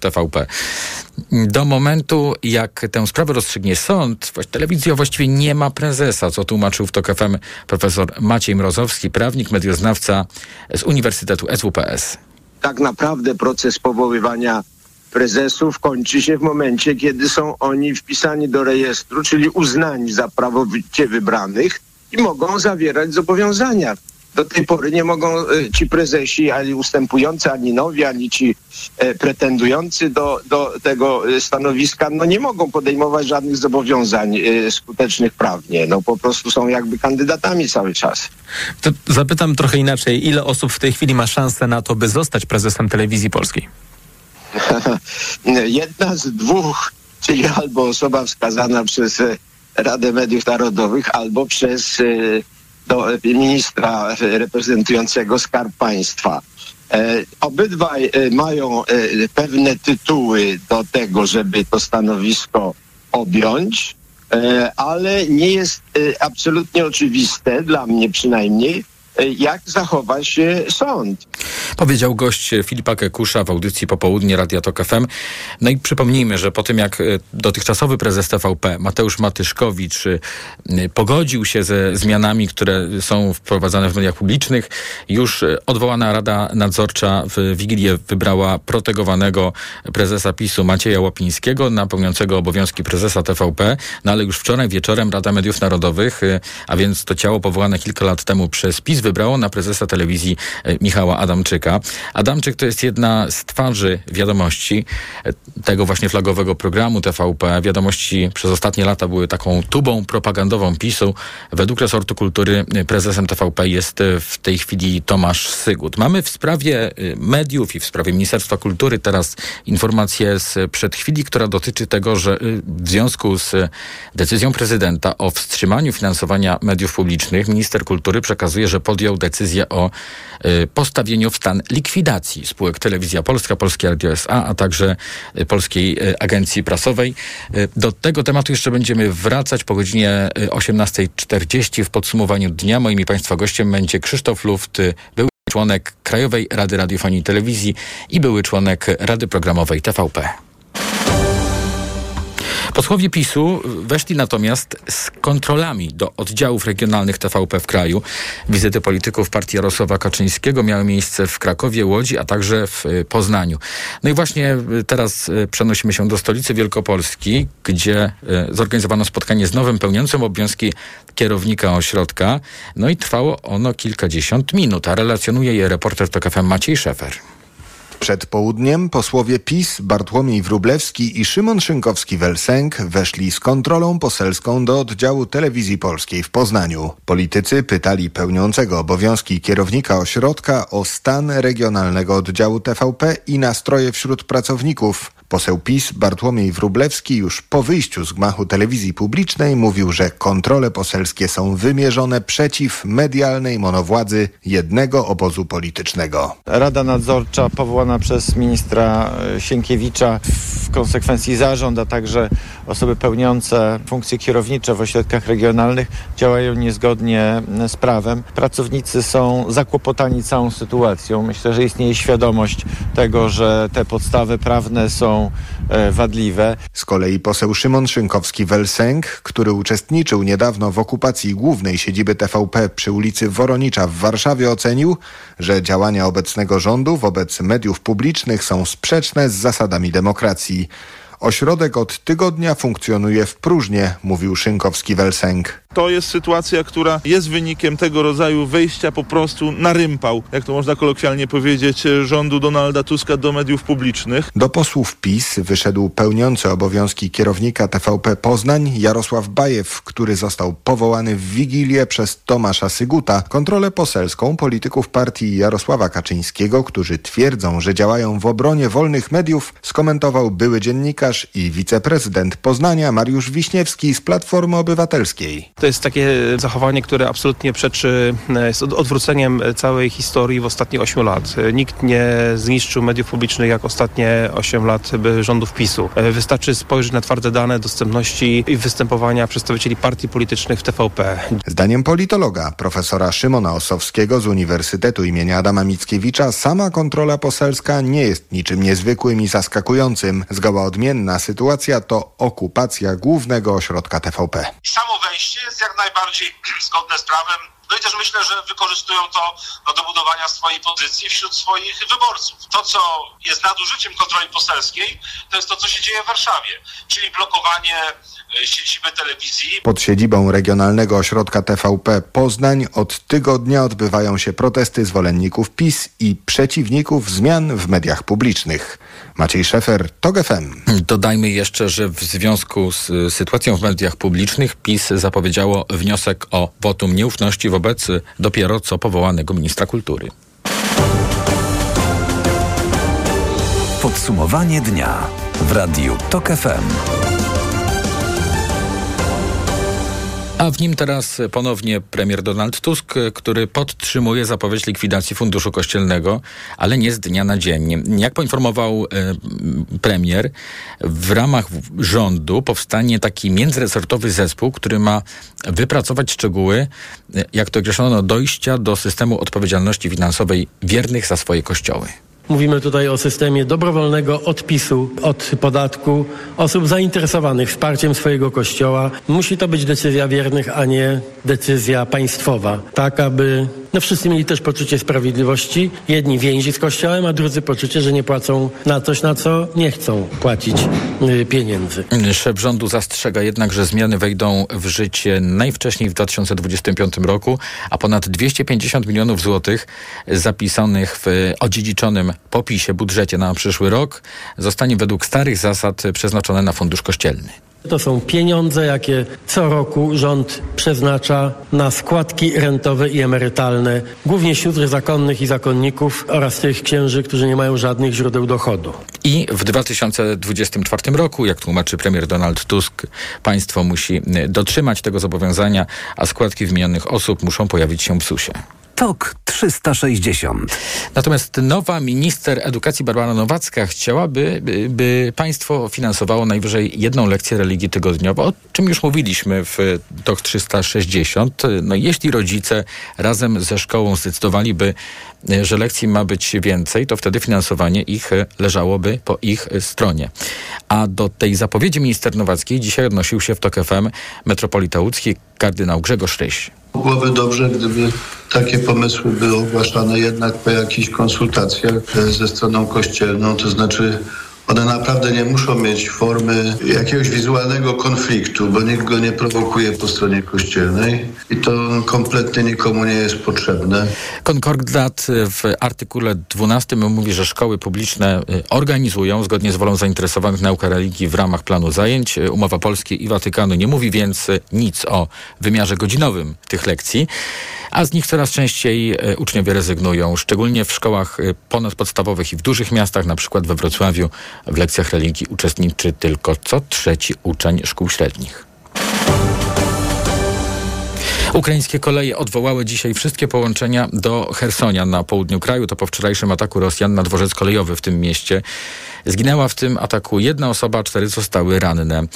TVP. Do momentu, jak tę sprawę rozstrzygnie sąd, telewizja właściwie nie ma prezesa, co tłumaczył w TOK FM profesor Maciej Mrozowski, prawnik, medioznawca z Uniwersytetu SWPS. Tak naprawdę proces powoływania prezesów kończy się w momencie, kiedy są oni wpisani do rejestru, czyli uznani za prawowicie wybranych i mogą zawierać zobowiązania do tej pory nie mogą e, ci prezesi, ani ustępujący, ani nowi, ani ci e, pretendujący do, do tego e, stanowiska, no nie mogą podejmować żadnych zobowiązań skutecznych prawnie. No po prostu są jakby kandydatami cały czas. To zapytam trochę inaczej. Ile osób w tej chwili ma szansę na to, by zostać prezesem telewizji polskiej? Jedna z dwóch, czyli albo osoba wskazana przez Radę Mediów Narodowych, albo przez do ministra reprezentującego Skarb Państwa. E, obydwaj e, mają e, pewne tytuły do tego, żeby to stanowisko objąć, ale nie jest absolutnie oczywiste, dla mnie przynajmniej, jak zachowa się sąd. Powiedział gość Filipa Kekusza w audycji Popołudnie Radia Tok FM. No i przypomnijmy, że po tym jak e, dotychczasowy prezes TVP Mateusz Matyszkowicz e, pogodził się ze zmianami, które są wprowadzane w mediach publicznych, już e, odwołana Rada Nadzorcza w Wigilię wybrała protegowanego prezesa PiSu Macieja Łapińskiego, napełniającego obowiązki prezesa TVP, no ale już wczoraj wieczorem Rada Mediów Narodowych, a więc to ciało powołane kilka lat temu przez PiS, wybrało na prezesa telewizji e, Michała Adamczyka. Adamczyk to jest jedna z twarzy wiadomości e, tego właśnie flagowego programu TVP. Wiadomości przez ostatnie lata były taką tubą propagandową PiSu. Według resortu kultury e, prezesem TVP jest w tej chwili Tomasz Sygut. Mamy w sprawie mediów i w sprawie Ministerstwa Kultury teraz informację z przed chwili, która dotyczy tego, że w związku z decyzją prezydenta o wstrzymaniu finansowania mediów publicznych minister kultury przekazuje, że podjął decyzję o y, postawieniu w stan likwidacji spółek Telewizja Polska, Polskie Radio SA, a także y, Polskiej y, Agencji Prasowej. Do tego tematu jeszcze będziemy wracać po godzinie 18.40 w podsumowaniu dnia. Moim i Państwa gościem będzie Krzysztof Luft, były członek Krajowej Rady Radiofonii i Telewizji i były członek Rady Programowej TVP. Posłowie PiSu weszli natomiast z kontrolami do oddziałów regionalnych TVP w kraju. Wizyty polityków partii Jarosława Kaczyńskiego miały miejsce w Krakowie, Łodzi, a także w y, Poznaniu. No i właśnie y, teraz y, przenosimy się do stolicy Wielkopolski, gdzie zorganizowano spotkanie z nowym pełniącym obowiązki kierownika ośrodka. No i trwało ono kilkadziesiąt minut, a relacjonuje je reporter TOK Maciej Szefer. Przed południem posłowie PiS Bartłomiej Wrublewski i Szymon Szynkowski-Welsenk weszli z kontrolą poselską do oddziału telewizji polskiej w Poznaniu. Politycy pytali pełniącego obowiązki kierownika ośrodka o stan regionalnego oddziału TVP i nastroje wśród pracowników. Poseł PiS Bartłomiej Wrublewski już po wyjściu z gmachu telewizji publicznej mówił, że kontrole poselskie są wymierzone przeciw medialnej monowładzy jednego obozu politycznego. Rada Nadzorcza powołana przez ministra e, Sienkiewicza w konsekwencji zarząd, a także osoby pełniące funkcje kierownicze w ośrodkach regionalnych działają niezgodnie z prawem. Pracownicy są zakłopotani całą sytuacją. Myślę, że istnieje świadomość tego, że te podstawy prawne są E, wadliwe. Z kolei poseł Szymon Szynkowski-Welsenk, który uczestniczył niedawno w okupacji głównej siedziby TVP przy ulicy Woronicza w Warszawie ocenił, że działania obecnego rządu wobec mediów publicznych są sprzeczne z zasadami demokracji. Ośrodek od tygodnia funkcjonuje w próżni, mówił Szynkowski-Welsenk. To jest sytuacja, która jest wynikiem tego rodzaju wejścia po prostu na rympał, jak to można kolokwialnie powiedzieć, rządu Donalda Tuska do mediów publicznych. Do posłów PiS wyszedł pełniący obowiązki kierownika TVP Poznań Jarosław Bajew, który został powołany w Wigilię przez Tomasza Syguta. Kontrolę poselską polityków partii Jarosława Kaczyńskiego, którzy twierdzą, że działają w obronie wolnych mediów, skomentował były dziennikarz i wiceprezydent Poznania Mariusz Wiśniewski z Platformy Obywatelskiej To jest takie zachowanie, które absolutnie przeczy, jest odwróceniem całej historii w ostatnich 8 lat. Nikt nie zniszczył mediów publicznych jak ostatnie 8 lat rządów PiSu. Wystarczy spojrzeć na twarde dane dostępności i występowania przedstawicieli partii politycznych w TVP. Zdaniem politologa profesora Szymona Osowskiego z Uniwersytetu imienia Adama Mickiewicza sama kontrola poselska nie jest niczym niezwykłym i zaskakującym. Zgoła odmienna sytuacja to okupacja głównego ośrodka TVP. Samo wejście jest jak najbardziej zgodne z prawem no i też myślę, że wykorzystują to do budowania swojej pozycji wśród swoich wyborców. To, co jest nadużyciem kontroli poselskiej, to jest to, co się dzieje w Warszawie, czyli blokowanie e, siedziby telewizji. Pod siedzibą Regionalnego Ośrodka TVP Poznań od tygodnia odbywają się protesty zwolenników PiS i przeciwników zmian w mediach publicznych. Maciej Szefer, TOG FM. Dodajmy jeszcze, że w związku z sytuacją w mediach publicznych PiS zapowiedziało wniosek o wotum nieufności wobec dopiero co powołanego ministra kultury. Podsumowanie dnia w Radiu TOK FM. A w nim teraz ponownie premier Donald Tusk, który podtrzymuje zapowiedź likwidacji Funduszu Kościelnego, ale nie z dnia na dzień. Jak poinformował e, premier, w ramach rządu powstanie taki międzyresortowy zespół, który ma wypracować szczegóły, e, jak to określono, dojścia do systemu odpowiedzialności finansowej wiernych za swoje kościoły. Mówimy tutaj o systemie dobrowolnego odpisu od podatku osób zainteresowanych wsparciem swojego kościoła. Musi to być decyzja wiernych, a nie decyzja państwowa. Tak, aby no wszyscy mieli też poczucie sprawiedliwości. Jedni więzi z kościołem, a drudzy poczucie, że nie płacą na coś, na co nie chcą płacić y, pieniędzy. Szef rządu zastrzega jednak, że zmiany wejdą w życie najwcześniej w 2025 roku, a ponad 250 milionów złotych zapisanych w odziedziczonym popisie budżecie na przyszły rok zostanie według starych zasad przeznaczone na fundusz kościelny. To są pieniądze, jakie co roku rząd przeznacza na składki rentowe i emerytalne, głównie sióstr zakonnych i zakonników oraz tych księży, którzy nie mają żadnych źródeł dochodu. I w 2024 roku, jak tłumaczy premier Donald Tusk, państwo musi dotrzymać tego zobowiązania, a składki wymienionych osób muszą pojawić się w SUSie. TOK 360. Natomiast nowa minister edukacji Barbara Nowacka chciałaby, by, by państwo finansowało najwyżej jedną lekcję religii tygodniowo, o czym już mówiliśmy w TOK 360. No jeśli rodzice razem ze szkołą zdecydowaliby, że lekcji ma być więcej, to wtedy finansowanie ich leżałoby po ich stronie. A do tej zapowiedzi minister Nowackiej dzisiaj odnosił się w TOK FM metropolita łódzki kardynał Grzegorz Ryś. Byłoby dobrze, gdyby takie pomysły były ogłaszane jednak po jakichś konsultacjach ze stroną kościelną, to znaczy one naprawdę nie muszą mieć formy jakiegoś wizualnego konfliktu, bo nikt go nie prowokuje po stronie kościelnej i to kompletnie nikomu nie jest potrzebne. Konkordat w artykule 12 mówi, że szkoły publiczne y, organizują zgodnie z wolą zainteresowanych naukę religii w ramach planu zajęć. Umowa Polski i Watykanu nie mówi więc nic o wymiarze godzinowym tych lekcji a z nich coraz częściej e, uczniowie rezygnują, szczególnie w szkołach e, ponadpodstawowych i w dużych miastach, na przykład we Wrocławiu w lekcjach religii uczestniczy tylko co trzeci uczeń szkół średnich. Ukraińskie koleje odwołały dzisiaj wszystkie połączenia do Hersonia na południu kraju. To po wczorajszym ataku Rosjan na dworzec kolejowy w tym mieście. Zginęła w tym ataku jedna osoba, cztery zostały ranne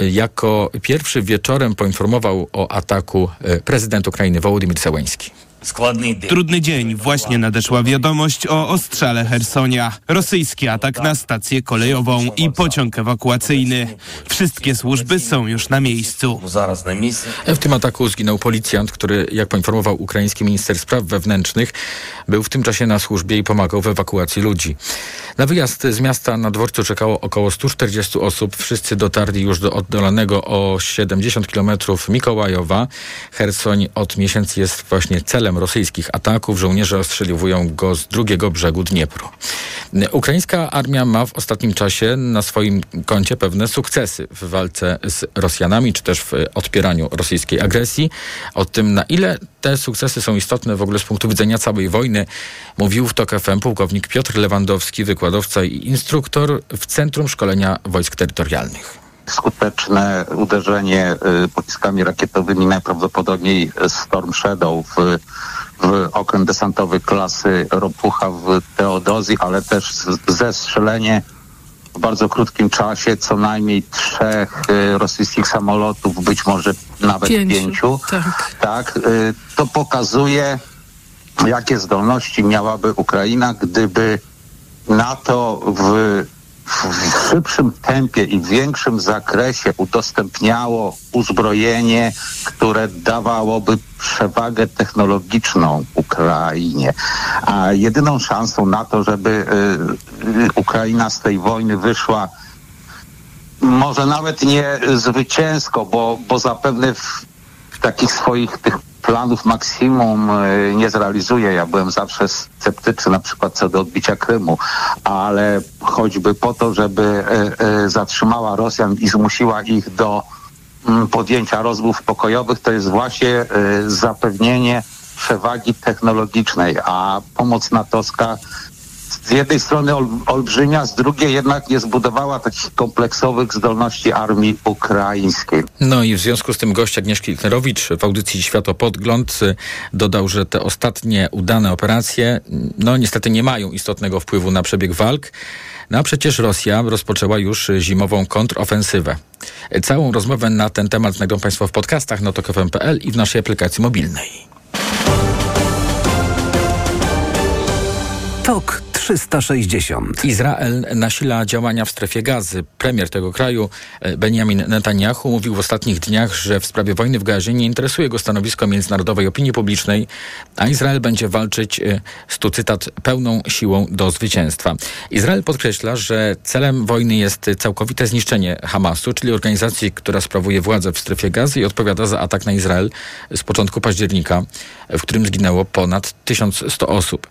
jako pierwszy wieczorem poinformował o ataku e, prezydent Ukrainy Wołodymyr Zełenski. Trudny dzień. Właśnie nadeszła wiadomość o ostrzale Hersonia. Rosyjski atak na stację kolejową i pociąg ewakuacyjny. Wszystkie służby są już na miejscu. W tym ataku zginął policjant, który, jak poinformował ukraiński minister spraw wewnętrznych, był w tym czasie na służbie i pomagał w ewakuacji ludzi. Na wyjazd z miasta na dworcu czekało około 140 osób. Wszyscy dotarli już do oddalonego o 70 km Mikołajowa. Hersoń od miesięcy jest właśnie celem rosyjskich ataków. Żołnierze ostrzeliwują go z drugiego brzegu Dniepru. Ukraińska armia ma w ostatnim czasie na swoim koncie pewne sukcesy w walce z Rosjanami, czy też w odpieraniu rosyjskiej agresji. O tym, na ile te sukcesy są istotne w ogóle z punktu widzenia całej wojny, mówił w TOK FM pułkownik Piotr Lewandowski, wykładowca i instruktor w Centrum Szkolenia Wojsk Terytorialnych. Skuteczne uderzenie pociskami rakietowymi, najprawdopodobniej Storm Shadow w, w okręt desantowy klasy Ropucha w Teodozji, ale też zestrzelenie w bardzo krótkim czasie co najmniej trzech y, rosyjskich samolotów, być może nawet pięciu. pięciu. Tak. tak y, to pokazuje, jakie zdolności miałaby Ukraina, gdyby NATO w w szybszym tempie i większym zakresie udostępniało uzbrojenie, które dawałoby przewagę technologiczną Ukrainie. A jedyną szansą na to, żeby y, y, Ukraina z tej wojny wyszła może nawet nie zwycięsko, bo, bo zapewne w takich swoich tych planów maksimum e, nie zrealizuje. Ja byłem zawsze sceptyczny na przykład co do odbicia Krymu, ale choćby po to, żeby e, e, zatrzymała Rosjan i zmusiła ich do mm, podjęcia rozmów pokojowych, to jest właśnie zapewnienie przewagi technologicznej, a pomoc natowska z jednej strony ol, olbrzymia, z drugiej jednak nie zbudowała takich kompleksowych zdolności armii ukraińskiej. No i w związku z tym gość Agnieszki Kilnerowicz w audycji Światopodgląd y, dodał, że te ostatnie udane operacje no niestety nie mają istotnego wpływu na przebieg walk. No a przecież Rosja rozpoczęła już zimową kontrofensywę. Całą rozmowę na ten temat znajdą Państwo w podcastach notok.fm.pl i w naszej aplikacji mobilnej. Tok 360. Izrael nasila działania w strefie gazy. Premier tego kraju, e, Benjamin Netanyahu, mówił w ostatnich dniach, że w sprawie wojny w gazie nie interesuje go stanowisko międzynarodowej opinii publicznej, a Izrael będzie walczyć, e, tu cytat, pełną siłą do zwycięstwa. Izrael podkreśla, że celem wojny jest całkowite zniszczenie Hamasu, czyli organizacji, która sprawuje władzę w strefie gazy i odpowiada za atak na Izrael z początku października, w którym zginęło ponad 1100 osób.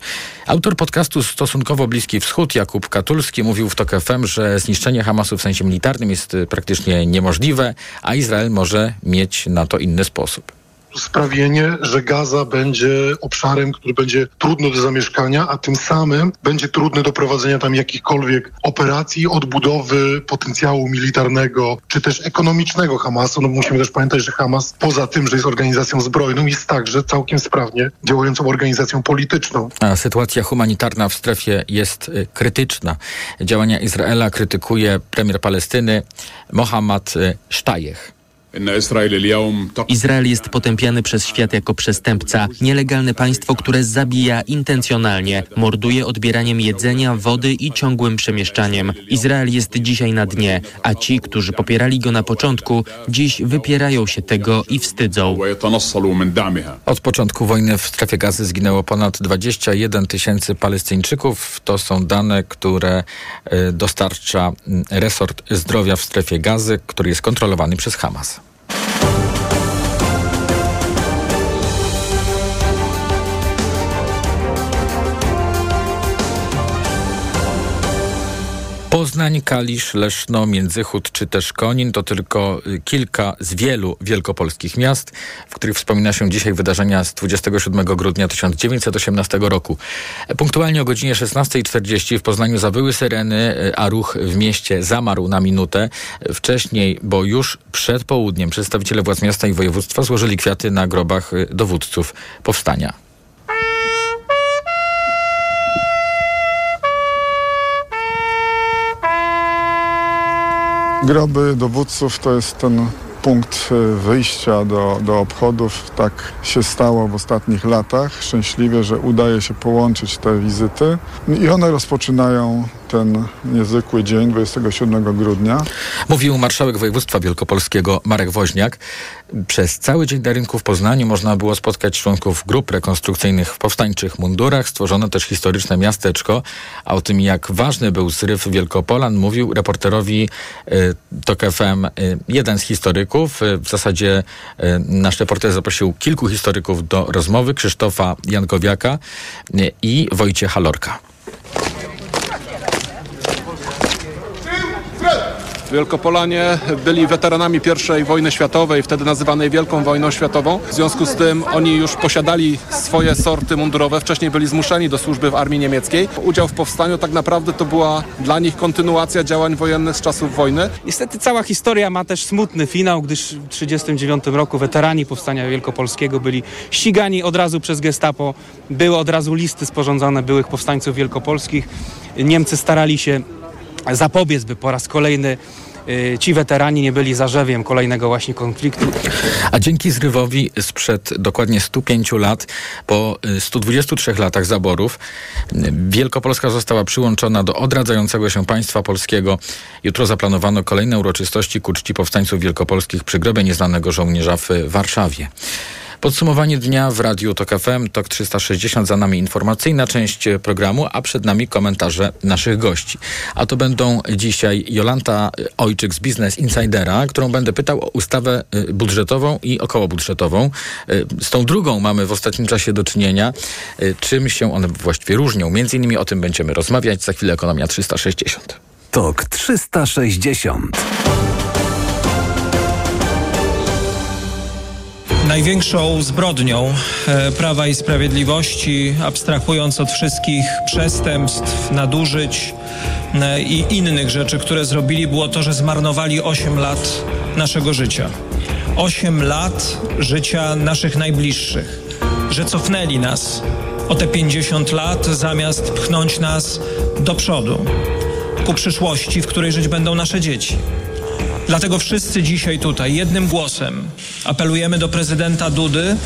Autor podcastu Stosunkowo stosunkowo Bliski Wschód Jakub Katulski mówił w TOK FM, że zniszczenie Hamasu w sensie militarnym jest y, praktycznie niemożliwe, a Izrael może mieć na to inny sposób sprawienie, że Gaza będzie obszarem, który będzie trudny do zamieszkania, a tym samym będzie trudny do prowadzenia tam jakichkolwiek operacji, odbudowy potencjału militarnego czy też ekonomicznego Hamasu. No musimy też pamiętać, że Hamas poza tym, że jest organizacją zbrojną, jest także całkiem sprawnie działającą organizacją polityczną. A sytuacja humanitarna w strefie jest y, krytyczna. Działania Izraela krytykuje premier Palestyny Mohammad y, Sztajech. Izrael jest potępiany przez świat jako przestępca, nielegalne państwo, które zabija intencjonalnie, morduje odbieraniem jedzenia, wody i ciągłym przemieszczaniem. Izrael jest dzisiaj na dnie, a ci, którzy popierali go na początku, dziś wypierają się tego i wstydzą. Od początku wojny w strefie gazy zginęło ponad 21 tysięcy Palestyńczyków. To są dane, które y, dostarcza mm, resort zdrowia w strefie gazy, który jest kontrolowany przez Hamas. Poznań, Kalisz, Leszno, Międzychód czy też Konin to tylko y, kilka z wielu wielkopolskich miast, w których wspomina się dzisiaj wydarzenia z 27 grudnia 1918 roku. Punktualnie o godzinie 16.40 w Poznaniu zawyły syreny, y, a ruch w mieście zamarł na minutę. Wcześniej, bo już przed południem przedstawiciele władz miasta i województwa złożyli kwiaty na grobach y, dowódców powstania. Groby dowódców to jest ten punkt e, wyjścia do, do obchodów. Tak się stało w ostatnich latach. Szczęśliwie, że udaje się połączyć te wizyty i one rozpoczynają ten niezwykły dzień 27 grudnia. Mówił marszałek województwa wielkopolskiego Marek Woźniak. Przez cały dzień na rynku w Poznaniu można było spotkać członków grup rekonstrukcyjnych w powstańczych mundurach. Stworzono też historyczne miasteczko. A o tym, jak ważny był zryw Wielkopolan, mówił reporterowi y, TOK FM y, jeden z historyków. Y, w zasadzie nasz reporter zaprosił kilku historyków do rozmowy. Krzysztofa Jankowiaka i Wojciecha Lorka. Wielkopolanie byli weteranami I wojny światowej, wtedy nazywanej Wielką Wojną Światową. W związku z tym oni już posiadali swoje sorty mundurowe, wcześniej byli zmuszeni do służby w armii niemieckiej. Udział w powstaniu tak naprawdę to była dla nich kontynuacja działań wojennych z czasów wojny. Niestety cała historia ma też smutny finał, gdyż w 1939 roku weterani Powstania Wielkopolskiego byli ścigani od razu przez gestapo. Były od razu listy sporządzone byłych powstańców wielkopolskich. Niemcy starali się zapobiec, by po raz kolejny y, ci weterani nie byli zarzewiem kolejnego właśnie konfliktu. A dzięki zrywowi sprzed dokładnie 105 lat, po y, 123 latach zaborów, y, Wielkopolska została przyłączona do odradzającego się państwa polskiego. Jutro zaplanowano kolejne uroczystości ku czci powstańców wielkopolskich przy grobie nieznanego żołnierza w Warszawie. Podsumowanie dnia w Radiu TOK FM, TOK 360, za nami informacyjna część programu, a przed nami komentarze naszych gości. A to będą dzisiaj Jolanta Ojczyk z Business Insidera, którą będę pytał o ustawę y, budżetową i okołobudżetową. Y, Z tą drugą mamy w ostatnim czasie do czynienia. Y, Czym się one właściwie różnią? Między innymi o tym będziemy rozmawiać. Za chwilę Ekonomia 360. TOK 360. Największą zbrodnią e, Prawa i Sprawiedliwości, abstrahując od wszystkich przestępstw, nadużyć e, i innych rzeczy, które zrobili, było to, że zmarnowali 8 lat naszego życia. 8 lat życia naszych najbliższych, że cofnęli nas o te 50 lat, zamiast pchnąć nas do przodu, ku przyszłości, w której żyć będą nasze dzieci. Dlatego wszyscy dzisiaj tutaj jednym głosem apelujemy do prezydenta Dudy,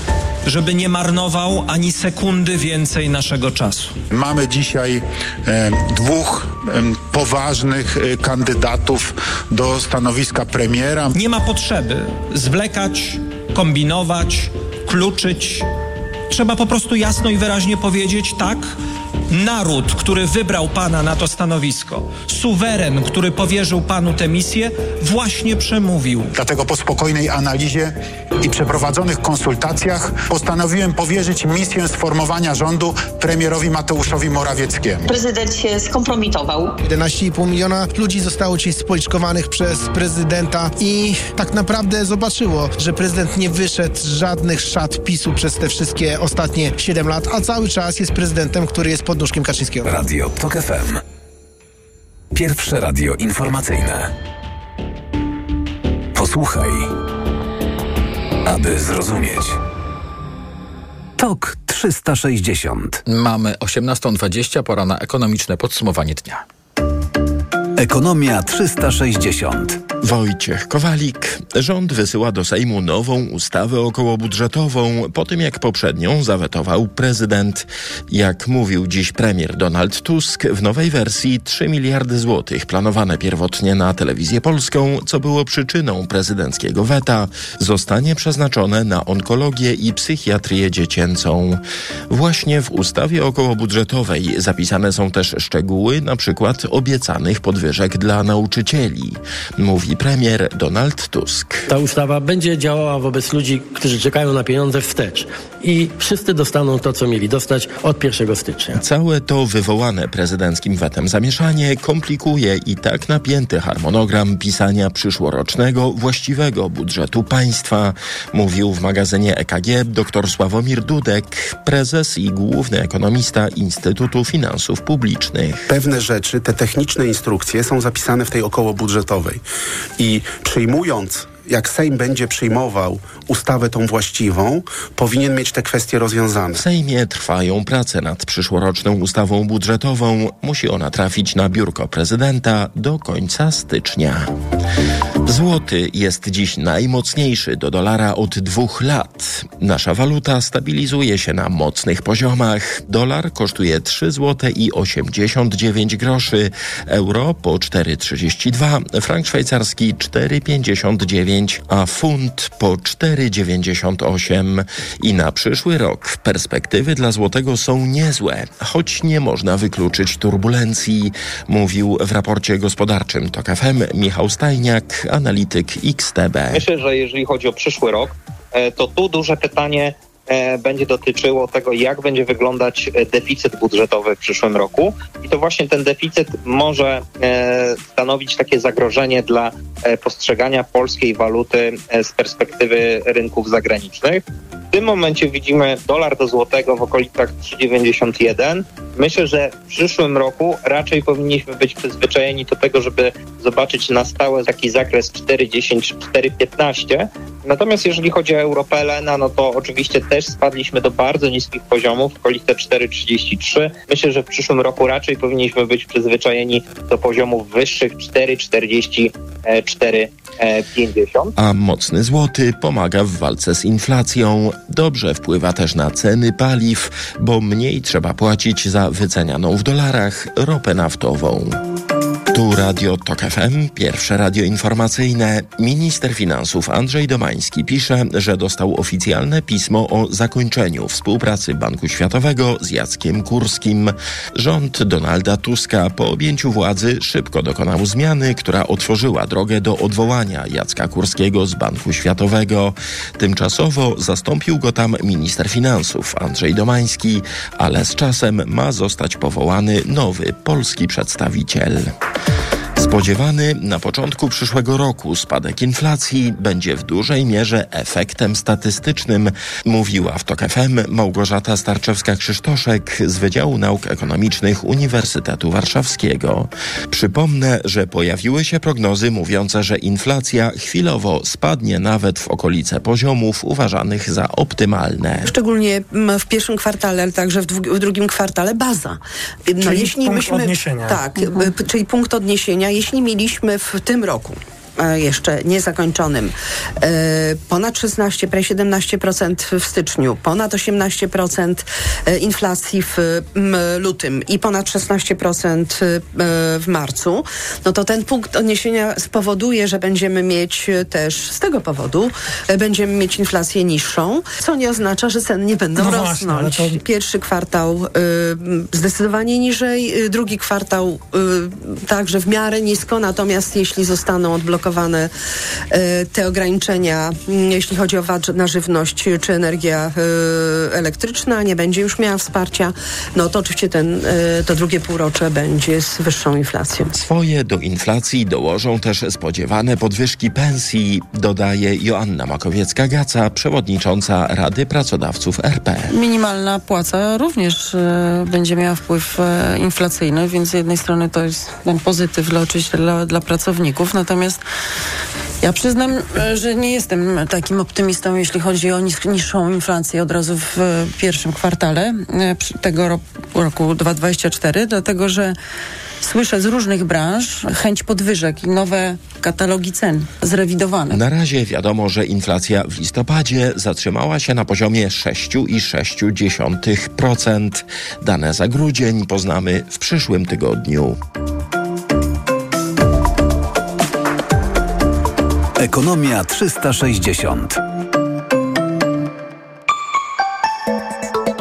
żeby nie marnował ani sekundy więcej naszego czasu. Mamy dzisiaj e, dwóch em, poważnych e, kandydatów do stanowiska premiera. Nie ma potrzeby zwlekać, kombinować, kluczyć. Trzeba po prostu jasno i wyraźnie powiedzieć tak. Naród, który wybrał pana na to stanowisko, suweren, który powierzył panu tę misję, właśnie przemówił. Dlatego po spokojnej analizie i przeprowadzonych konsultacjach postanowiłem powierzyć misję sformowania rządu premierowi Mateuszowi Morawieckiemu. Prezydent się skompromitował. 11,5 miliona ludzi zostało dzisiaj spoliczkowanych przez prezydenta i tak naprawdę zobaczyło, że prezydent nie wyszedł z żadnych szat PiSu przez te wszystkie ostatnie 7 lat, a cały czas jest prezydentem, który jest pod nóżkiem Kaczyńskiego. Radio TOK FM. Pierwsze radio informacyjne. Posłuchaj, aby zrozumieć. TOK 360. Mamy 18.20, pora na ekonomiczne podsumowanie dnia. Ekonomia 360. Wojciech Kowalik. Rząd wysyła do Sejmu nową ustawę okołobudżetową po tym, jak poprzednią zawetował prezydent. Jak mówił dziś premier Donald Tusk, w nowej wersji 3 miliardy złotych planowane pierwotnie na telewizję polską, co było przyczyną prezydenckiego weta, zostanie przeznaczone na onkologię i psychiatrię dziecięcą. Właśnie w ustawie okołobudżetowej zapisane są też szczegóły, na przykład obiecanych podwyżek dla nauczycieli. Mówi premier Donald Tusk. Ta ustawa będzie działała wobec ludzi, którzy czekają na pieniądze wstecz. I wszyscy dostaną to, co mieli dostać od 1 stycznia. Całe to wywołane prezydenckim wetem zamieszanie komplikuje i tak napięty harmonogram pisania przyszłorocznego właściwego budżetu państwa, mówił w magazynie EKG dr Sławomir Dudek, prezes i główny ekonomista Instytutu Finansów Publicznych. Pewne rzeczy, te techniczne instrukcje są zapisane w tej okołobudżetowej. I przyjmując jak Sejm będzie przyjmował ustawę tą właściwą, powinien mieć te kwestie rozwiązane. W Sejmie trwają prace nad przyszłoroczną ustawą budżetową. Musi ona trafić na biurko prezydenta do końca stycznia. Złoty jest dziś najmocniejszy do dolara od dwóch lat. Nasza waluta stabilizuje się na mocnych poziomach. Dolar kosztuje 3 zł i 89 groszy, euro po 4,32, frank szwajcarski 4,59, a funt po 4,98. I na przyszły rok perspektywy dla złotego są niezłe, choć nie można wykluczyć turbulencji, mówił w raporcie gospodarczym TOK FM Michał Stajniak, analityk XTB. Myślę, że jeżeli chodzi o przyszły rok, e, to tu duże pytanie, będzie dotyczyło tego, jak będzie wyglądać e, deficyt budżetowy w przyszłym roku. I to właśnie ten deficyt może e, stanowić takie zagrożenie dla e, postrzegania polskiej waluty e, z perspektywy rynków zagranicznych. W tym momencie widzimy dolar do złotego w okolicach 3,91. Myślę, że w przyszłym roku raczej powinniśmy być przyzwyczajeni do tego, żeby zobaczyć na stałe taki zakres 4,10, 4,15. Natomiast jeżeli chodzi o Europelena, no to oczywiście też spadliśmy do bardzo niskich poziomów, w okolice 4,33. Myślę, że w przyszłym roku raczej powinniśmy być przyzwyczajeni do poziomów wyższych 4,44. 50. A mocny złoty pomaga w walce z inflacją. Dobrze wpływa też na ceny paliw, bo mniej trzeba płacić za wycenianą w dolarach ropę naftową. Tu Radio TOK FM, pierwsze radio informacyjne. Minister finansów Andrzej Domański pisze, że dostał oficjalne pismo o zakończeniu współpracy Banku Światowego z Jackiem Kurskim. Rząd Donalda Tuska po objęciu władzy szybko dokonał zmiany, która otworzyła drogę do odwołania Jacka Kurskiego z Banku Światowego. Tymczasowo zastąpił go tam minister finansów Andrzej Domański, ale z czasem ma zostać powołany nowy polski przedstawiciel. Thank you Spodziewany na początku przyszłego roku spadek inflacji będzie w dużej mierze efektem statystycznym, mówiła w TOK FM Małgorzata Starczewska-Krzysztoszek z Wydziału Nauk Ekonomicznych Uniwersytetu Warszawskiego. Przypomnę, że pojawiły się prognozy mówiące, że inflacja chwilowo spadnie nawet w okolice poziomów uważanych za optymalne. Szczególnie w pierwszym kwartale, ale także w, w drugim kwartale baza. No, czyli jeśli punkt myśmy, odniesienia. Tak, mhm. czyli punkt odniesienia jeśli mieliśmy w tym roku jeszcze niezakończonym. E, ponad 16, prawie 17% w styczniu, ponad 18% e, inflacji w lutym i ponad 16% w marcu, no to ten punkt odniesienia spowoduje, że będziemy mieć też z tego powodu, będziemy mieć inflację niższą, co nie oznacza, że ceny nie będą no rosnąć. Właśnie, to... Pierwszy kwartał zdecydowanie niżej, drugi kwartał także w miarę nisko, natomiast jeśli zostaną odblokowane E, te ograniczenia, mm, jeśli chodzi o VAT na żywność czy energia e, elektryczna, nie będzie już miała wsparcia, no to oczywiście ten, e, to drugie półrocze będzie z wyższą inflacją. Swoje do inflacji dołożą też spodziewane podwyżki pensji, dodaje Joanna Makowiecka-Gaca, przewodnicząca Rady Pracodawców RP. Minimalna płaca również będzie miała wpływ inflacyjny, więc z jednej strony to jest ten pozytyw dla, oczywiście dla, dla pracowników, natomiast ja przyznam, e, że nie jestem takim optymistą, jeśli chodzi o niższą inflację od razu w pierwszym kwartale e, tego roku 2024, dlatego że słyszę z różnych branż chęć podwyżek i nowe katalogi cen zrewidowane. Na razie wiadomo, że inflacja w listopadzie zatrzymała się na poziomie 6,6%. Dane za grudzień poznamy w przyszłym tygodniu. Ekonomia 360.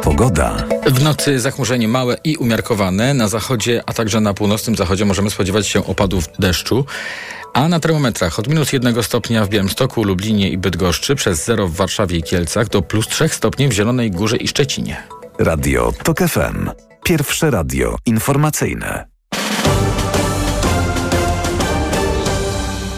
Pogoda. W nocy zachmurzenie małe i umiarkowane. Na zachodzie, a także na północnym zachodzie możemy spodziewać się opadów deszczu. A na termometrach od minus jednego stopnia w Białymstoku, Lublinie i Bydgoszczy, przez zero w Warszawie i Kielcach do plus trzech stopni w Zielonej Górze i Szczecinie. Radio TOK FM. Pierwsze radio informacyjne.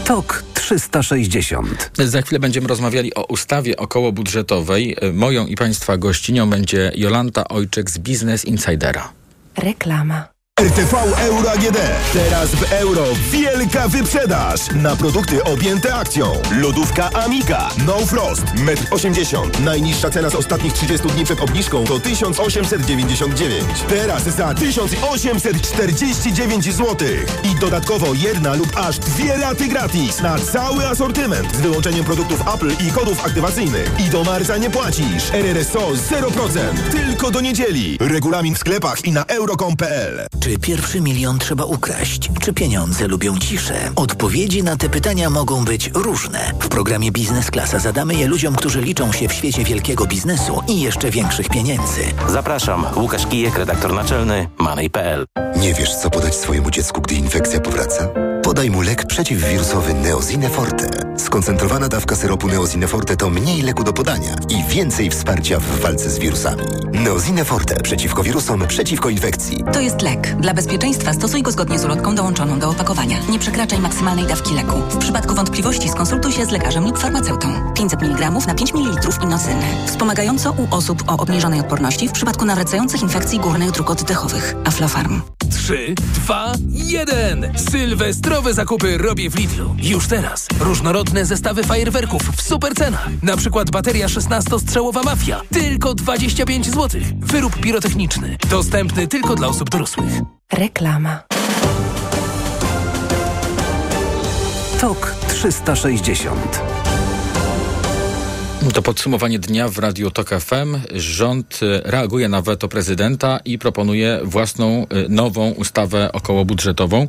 TOK 360. Za chwilę będziemy rozmawiali o ustawie okołobudżetowej. Moją i Państwa gościnią będzie Jolanta Ojczyk z Business Insidera. Reklama. RTV Euro AGD. Teraz w euro wielka wyprzedaż na produkty objęte akcją. Lodówka Amika No Frost 1,80 m. Najniższa cena z ostatnich 30 dni przed obniżką to 1899. Teraz za 1849 zł. I dodatkowo jedna lub aż dwie raty gratis na cały asortyment z wyłączeniem produktów Apple i kodów aktywacyjnych. I do marca nie płacisz. RRSO 0%. Tylko do niedzieli. Regulamin w sklepach i na euro.com.pl. Czy pierwszy milion trzeba ukraść? Czy pieniądze lubią ciszę? Odpowiedzi na te pytania mogą być różne. W programie Biznes Klasa zadamy je ludziom, którzy liczą się w świecie wielkiego biznesu i jeszcze większych pieniędzy. Zapraszam, Łukasz Kijek, redaktor naczelny Money.pl. Nie wiesz, co podać swojemu dziecku, gdy infekcja powraca? Podaj mu lek przeciwwirusowy Neozine Forte. Skoncentrowana dawka syropu Neosineforte to mniej leku do podania i więcej wsparcia w walce z wirusami. Neosineforte przeciwko wirusom, przeciwko infekcji. To jest lek. Dla bezpieczeństwa stosuj go zgodnie z ulotką dołączoną do opakowania. Nie przekraczaj maksymalnej dawki leku. W przypadku wątpliwości skonsultuj się z lekarzem lub farmaceutą. 500 mg na 5 ml inocyny. Wspomagająco u osób o obniżonej odporności w przypadku nawracających infekcji górnych dróg oddechowych. Aflofarm. 3, 2, 1. Sylwestrowe zakupy robię w Lidlu. Już teraz. Różnorodne zestawy fajerwerków w super cenach. Na przykład bateria 16-strzałowa Mafia. Tylko 25 zł. Wyrób pirotechniczny. Dostępny tylko dla osób dorosłych. Reklama. TOK 360 to podsumowanie dnia w Radiu Tok FM. Rząd e, reaguje na weto prezydenta i proponuje własną e, nową ustawę okołobudżetową.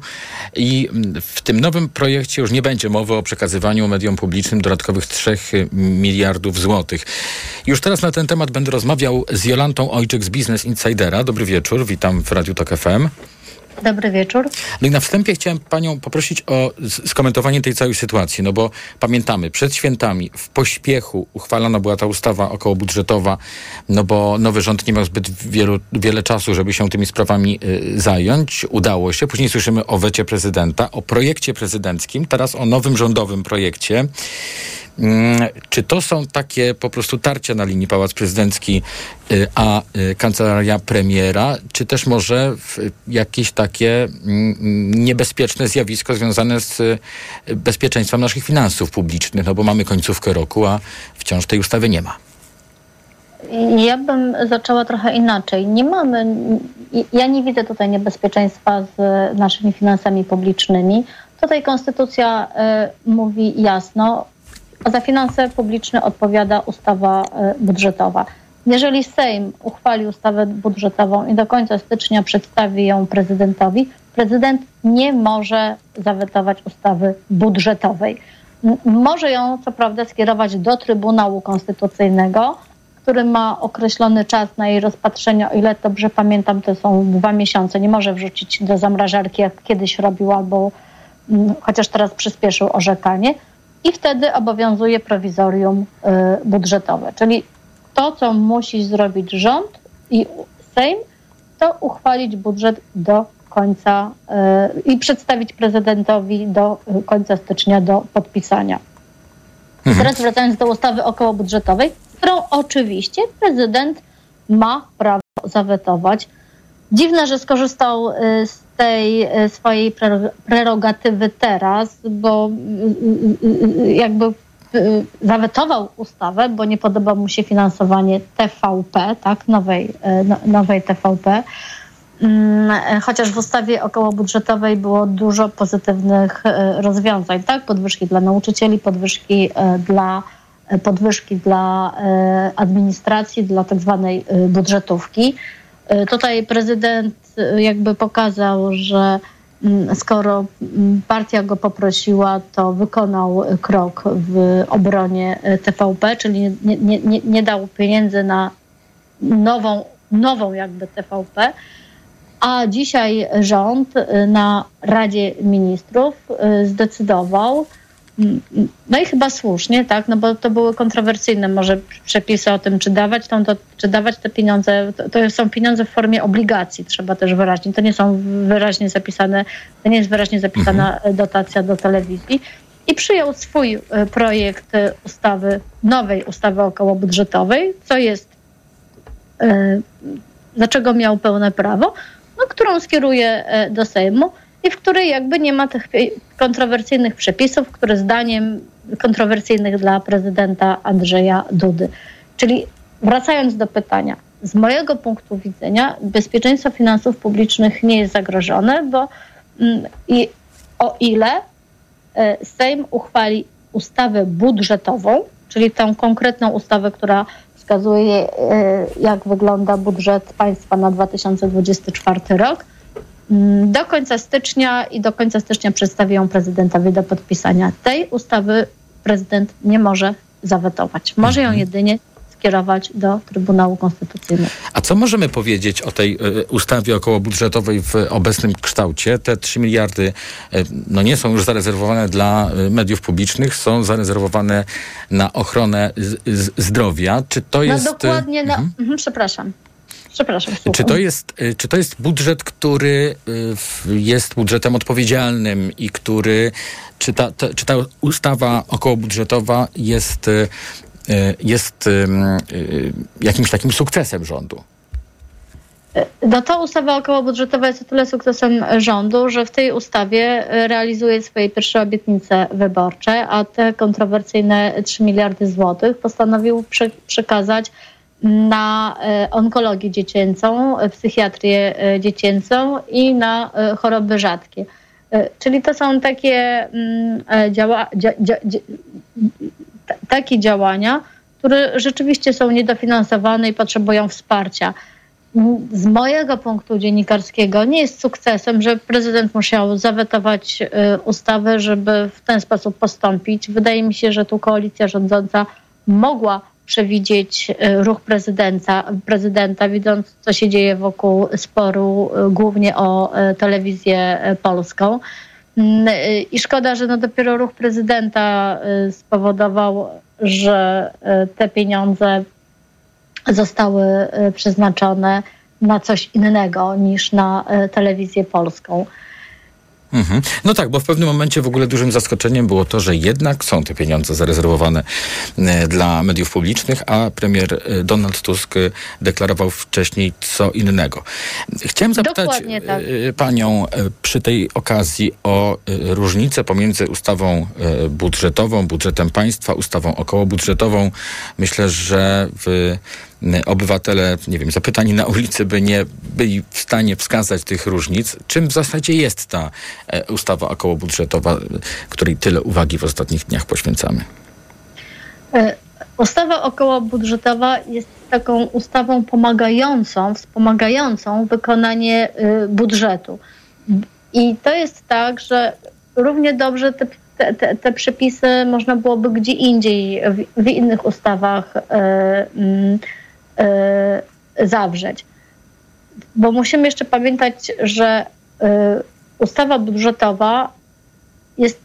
I w tym nowym projekcie już nie będzie mowy o przekazywaniu mediom publicznym dodatkowych 3 miliardów złotych. Już teraz na ten temat będę rozmawiał z Jolantą Ojczyk z Business Insidera. Dobry wieczór, witam w Radiu Tok FM. Dobry wieczór. No i na wstępie chciałem panią poprosić o skomentowanie tej całej sytuacji, no bo pamiętamy, przed świętami w pośpiechu uchwalona była ta ustawa okołobudżetowa, no bo nowy rząd nie miał zbyt wielu, wiele czasu, żeby się tymi sprawami y, zająć. Udało się. Później słyszymy o wecie prezydenta, o projekcie prezydenckim, teraz o nowym rządowym projekcie. Mm, czy to są takie po prostu tarcia na linii Pałac Prezydencki y, a y, kancelaria premiera, czy też może jakieś takie mm, niebezpieczne zjawisko związane z y, bezpieczeństwem naszych finansów publicznych? No bo mamy końcówkę roku, a wciąż tej ustawy nie ma. Ja bym zaczęła trochę inaczej. Nie mamy, ja nie widzę tutaj niebezpieczeństwa z naszymi finansami publicznymi. Tutaj konstytucja mówi jasno, a za finanse publiczne odpowiada ustawa e, budżetowa. Jeżeli Sejm uchwali ustawę budżetową i do końca stycznia przedstawi ją prezydentowi, prezydent nie może zawetować ustawy budżetowej. Może ją, co prawda, skierować do Trybunału Konstytucyjnego, który ma określony czas na jej rozpatrzenie. O ile dobrze pamiętam, to są dwa miesiące. Nie może wrzucić do zamrażarki, jak kiedyś robił, albo chociaż teraz przyspieszył orzekanie i wtedy obowiązuje prowizorium y, budżetowe. Czyli to, co musi zrobić rząd i Sejm, to uchwalić budżet do końca y, i przedstawić prezydentowi do końca stycznia do podpisania. Mhm. Teraz wracając do ustawy okołobudżetowej, którą oczywiście prezydent ma prawo zawetować. Dziwne, że skorzystał y, z tej e, swojej prerogatywy teraz, bo y, y, y, jakby zawetował ustawę, bo nie podoba mu się finansowanie TVP, tak, nowej, no, nowej TVP. Mm, chociaż w ustawie okołobudżetowej było dużo pozytywnych rozwiązań, tak? Podwyżki dla nauczycieli, podwyżki dla, podwyżki dla administracji, dla tak zwanej budżetówki. Tutaj prezydent jakby pokazał, że mm, skoro mm, partia go poprosiła, to wykonał krok w obronie e, TVP, czyli nie, nie, nie, nie dał pieniędzy na nową, nową jakby TVP. A dzisiaj rząd na Radzie Ministrów zdecydował, no i chyba słusznie, tak, no bo to były kontrowersyjne może przepisy o tym, czy dawać, tą, to, czy dawać te pieniądze. To, to, są pieniądze w formie obligacji, trzeba też wyraźnie. To nie są wyraźnie zapisane, to nie jest wyraźnie zapisana mhm. dotacja do telewizji. I przyjął swój e, projekt ustawy, nowej ustawy okołobudżetowej, co jest, yy, dlaczego miał pełne prawo, no, którą skieruje e, do Sejmu i w której jakby nie ma tych kontrowersyjnych przepisów, które zdaniem kontrowersyjnych dla prezydenta Andrzeja Dudy. Czyli wracając do pytania, z mojego punktu widzenia bezpieczeństwo finansów publicznych nie jest zagrożone, bo mm, i o ile e, Sejm uchwali ustawę budżetową, czyli tą konkretną ustawę, która wskazuje, e, jak wygląda budżet państwa na 2024 rok, do końca stycznia i do końca stycznia przedstawi ją prezydentowi do podpisania. Tej ustawy prezydent nie może zawetować. Może ją mhm. jedynie skierować do Trybunału Konstytucyjnego. A co możemy powiedzieć o tej y, ustawie okołobudżetowej w obecnym kształcie? Te 3 miliardy y, no nie są już zarezerwowane dla y, mediów publicznych, są zarezerwowane na ochronę zdrowia. Czy to no jest... dokładnie, na, mhm. Mhm, przepraszam. Czy to, jest, czy to jest budżet, który jest budżetem odpowiedzialnym i który, czy ta, ta, czy ta ustawa okołobudżetowa jest Y, jest y, jakimś takim sukcesem rządu? No ta ustawa okołobudżetowa jest o tyle sukcesem rządu, że w tej ustawie realizuje swoje pierwsze obietnice wyborcze, a te kontrowersyjne 3 miliardy złotych postanowił przekazać na e, onkologię dziecięcą, psychiatrię e, dziecięcą i na e, choroby rzadkie. Czyli to są takie mm, działa, dzia, dzia, takie działania, które rzeczywiście są niedofinansowane i potrzebują wsparcia. Z mojego punktu dziennikarskiego nie jest sukcesem, że prezydent musiał zawetować ustawę, żeby w ten sposób postąpić. Wydaje mi się, że tu koalicja rządząca mogła przewidzieć y, ruch prezydenta, prezydenta, widząc co się dzieje wokół sporu y, głównie o telewizję polską. Mm, I szkoda, że no dopiero ruch prezydenta spowodował, że te pieniądze zostały przeznaczone na coś innego niż na telewizję polską. Mhm. No tak, bo w pewnym momencie w ogóle dużym zaskoczeniem było to, że jednak są te pieniądze zarezerwowane e, dla mediów publicznych, a premier e, Donald Tusk e, deklarował wcześniej co innego. Chciałem zapytać tak. panią przy tej okazji o różnicę pomiędzy ustawą budżetową, budżetem państwa, ustawą okołobudżetową. Myślę, że w obywatele, nie wiem, zapytani na ulicy by nie byli w stanie wskazać tych różnic. Czym w zasadzie jest ta e, ustawa okołobudżetowa, której tyle uwagi w ostatnich dniach poświęcamy? E, ustawa okołobudżetowa jest taką ustawą pomagającą, wspomagającą wykonanie y, budżetu. I to jest tak, że równie dobrze te, te, te przepisy można byłoby gdzie indziej, w, w innych ustawach y, y, Y, zawrzeć. Bo musimy jeszcze pamiętać, że y, ustawa budżetowa jest,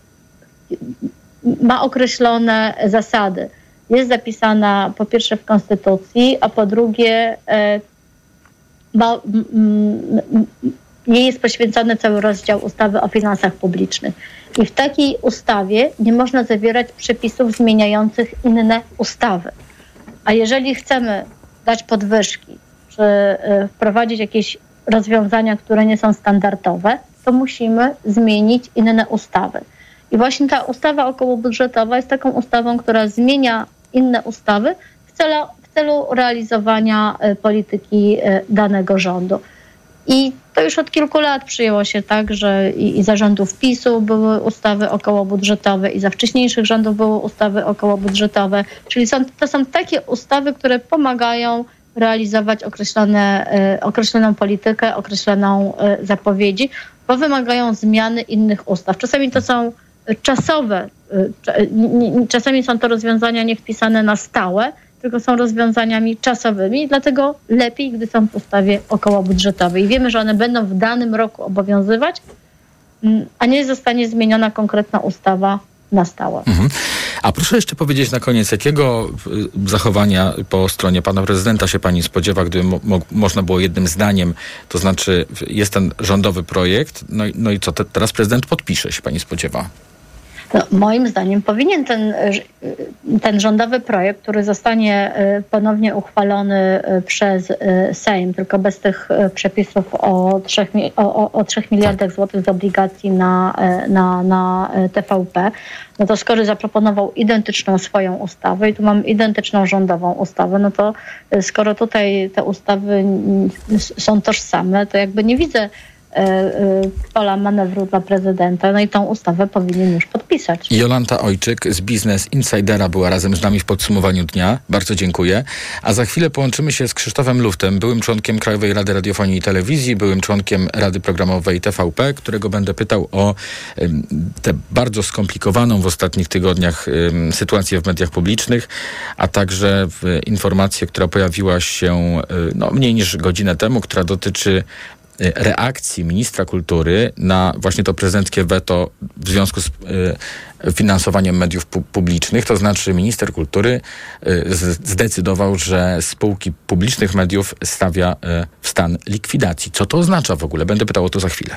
ma określone zasady. Jest zapisana po pierwsze w Konstytucji, a po drugie y, ma, jest poświęcony cały rozdział ustawy o finansach publicznych. I w takiej ustawie nie można zawierać przepisów zmieniających inne ustawy. A jeżeli chcemy dać podwyżki, czy y, wprowadzić jakieś rozwiązania, które nie są standardowe, to musimy zmienić inne ustawy. I właśnie ta ustawa okołobudżetowa jest taką ustawą, która zmienia inne ustawy w celu, w celu realizowania y, polityki y, danego rządu. I to już od kilku lat przyjęło się tak, że i, i za rządów PiSu były ustawy okołobudżetowe, i za wcześniejszych rządów były ustawy okołobudżetowe. Czyli są, to są takie ustawy, które pomagają realizować określone, y, określoną politykę, określoną y, zapowiedzi, bo wymagają zmiany innych ustaw. Czasami to są czasowe, y, czasami są to rozwiązania nie wpisane na stałe, tylko są rozwiązaniami czasowymi, dlatego lepiej, gdy są w ustawie okołobudżetowej. I wiemy, że one będą w danym roku obowiązywać, mm, a nie zostanie zmieniona konkretna ustawa na stałe. Mhm. A proszę jeszcze powiedzieć na koniec, jakiego y, zachowania po stronie pana prezydenta się pani spodziewa, gdyby mo można było jednym zdaniem, to znaczy jest ten rządowy projekt, no, i, no i co te, teraz prezydent podpisze, się pani spodziewa? No, moim zdaniem powinien ten, ten rządowy projekt, który zostanie e, ponownie uchwalony e, przez e, Sejm, tylko bez tych przepisów o 3, o, o 3 miliardach tak. złotych z obligacji na, na, na TVP, no to skoro zaproponował identyczną swoją ustawę i tu mam identyczną rządową ustawę, no to skoro tutaj te ustawy są tożsame, to jakby nie widzę pola manewru dla prezydenta, no i tą ustawę powinien już podpisać. Jolanta Ojczyk z Business Insidera była razem z nami w podsumowaniu dnia. Bardzo dziękuję. A za chwilę połączymy się z Krzysztofem Luftem, byłym członkiem Krajowej Rady Radiofonii i Telewizji, byłym członkiem Rady Programowej TVP, którego będę pytał o tę bardzo skomplikowaną w ostatnich tygodniach sytuację w mediach publicznych, a także informację, która pojawiła się no, mniej niż godzinę temu, która dotyczy reakcji ministra kultury na właśnie to prezydenckie weto w związku z y, finansowaniem mediów pu publicznych. To znaczy minister kultury y, zdecydował, że spółki publicznych mediów stawia w stan likwidacji. Co to oznacza w ogóle? Będę pytał o to za chwilę.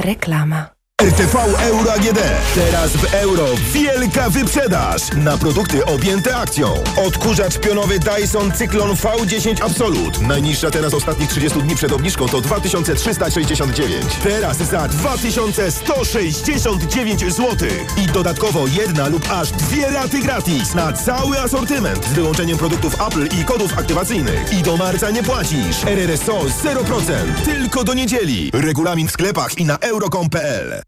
Reklama. RTV Euro AGD. Teraz w euro wielka wyprzedaż na produkty objęte akcją. Odkurzacz pionowy Dyson Cyklon V10 Absolut. Najniższa teraz ostatnich 30 dni przed obniżką to 2369. Teraz za 2169 zł. I dodatkowo jedna lub aż dwie raty gratis na cały asortyment z wyłączeniem produktów Apple i kodów aktywacyjnych. I do marca nie płacisz. RRSO 0%. Tylko do niedzieli. Regulamin w sklepach i na euro.com.pl.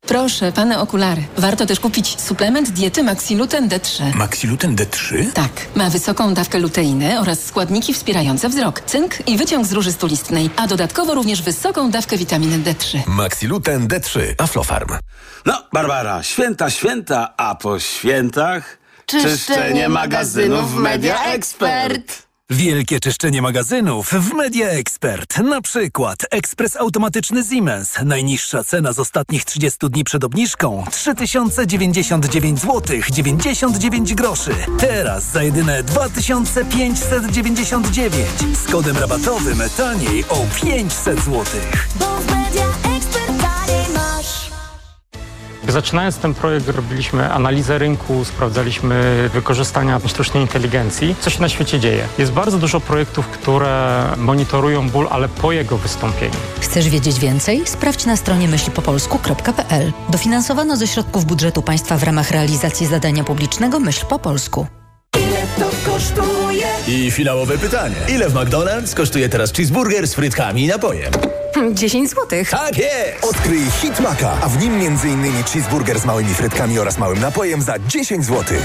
Proszę, pane okulary. Warto też kupić suplement diety Maxiluten D3. Maxiluten D3? Tak. Ma wysoką dawkę luteiny oraz składniki wspierające wzrok, cynk i wyciąg z róży stulistnej, a dodatkowo również wysoką dawkę witaminy D3. Maxiluten D3. Aflofarm. No, Barbara, święta, święta, a po świętach... Czyszczenie, czyszczenie magazynów Media Expert. Wielkie czyszczenie magazynów w Media Expert. Na przykład ekspres automatyczny Siemens. Najniższa cena z ostatnich 30 dni przed obniżką 3099 zł 99 groszy. Teraz za jedyne 2599 z kodem rabatowym taniej o 500 zł. Bo w Media Zaczynając ten projekt robiliśmy analizę rynku, sprawdzaliśmy wykorzystania sztucznej inteligencji. Co się na świecie dzieje? Jest bardzo dużo projektów, które monitorują ból, ale po jego wystąpieniu. Chcesz wiedzieć więcej? Sprawdź na stronie myślpopolsku.pl. Dofinansowano ze środków budżetu państwa w ramach realizacji zadania publicznego Myśl po polsku. Ile to kosztuje? I finałowe pytanie. Ile w McDonald's kosztuje teraz cheeseburger z frytkami i napojem? 10 zł. Tak jest! Odkryj Hit Maka, a w nim m.in. cheeseburger z małymi frytkami oraz małym napojem za 10 zł.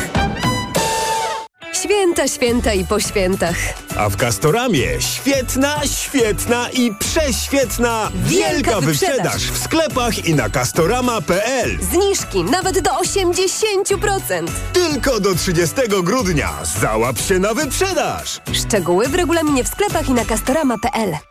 Święta, święta i po świętach. A w Castoramie świetna, świetna i prześwietna wielka, wielka wyprzedaż. wyprzedaż w sklepach i na castorama.pl. Zniżki nawet do 80%. Tylko do 30 grudnia. Załap się na wyprzedaż. Szczegóły w regulaminie w sklepach i na castorama.pl.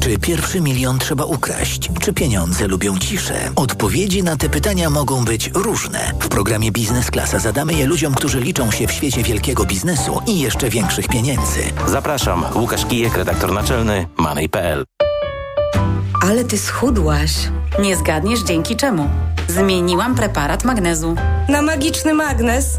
Czy pierwszy milion trzeba ukraść? Czy pieniądze lubią ciszę? Odpowiedzi na te pytania mogą być różne. W programie Biznes Klasa zadamy je ludziom, którzy liczą się w świecie wielkiego biznesu i jeszcze większych pieniędzy. Zapraszam, Łukasz Kijek, redaktor naczelny Money.pl. Ale ty schudłaś. Nie zgadniesz dzięki czemu. Zmieniłam preparat magnezu. Na magiczny magnes?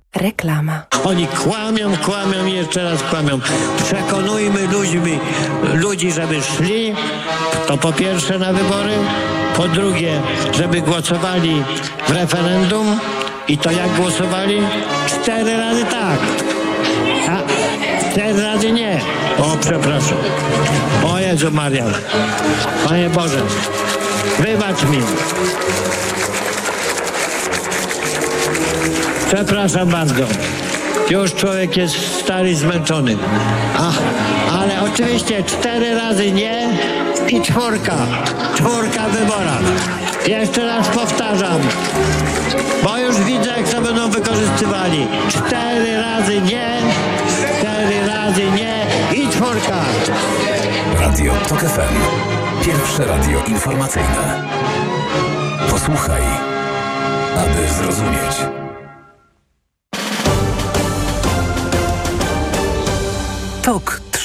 Reklama. Oni kłamią, kłamią i jeszcze raz kłamią. Przekonujmy ludźmi, ludzi, żeby szli, to po pierwsze na wybory, po drugie, żeby głosowali w referendum i to jak głosowali? Cztery razy tak. A Cztery razy nie. O, przepraszam. O Jezu Maria. Panie Boże, wybacz mi. Przepraszam bardzo. Już człowiek jest stary, zmęczony. A, ale oczywiście cztery razy nie i czwórka. Czwórka w wyborach. Jeszcze raz powtarzam, bo już widzę, jak to będą wykorzystywali. Cztery razy nie, cztery razy nie i czwórka. Radio TOK FM. Pierwsze radio informacyjne. Posłuchaj, aby zrozumieć.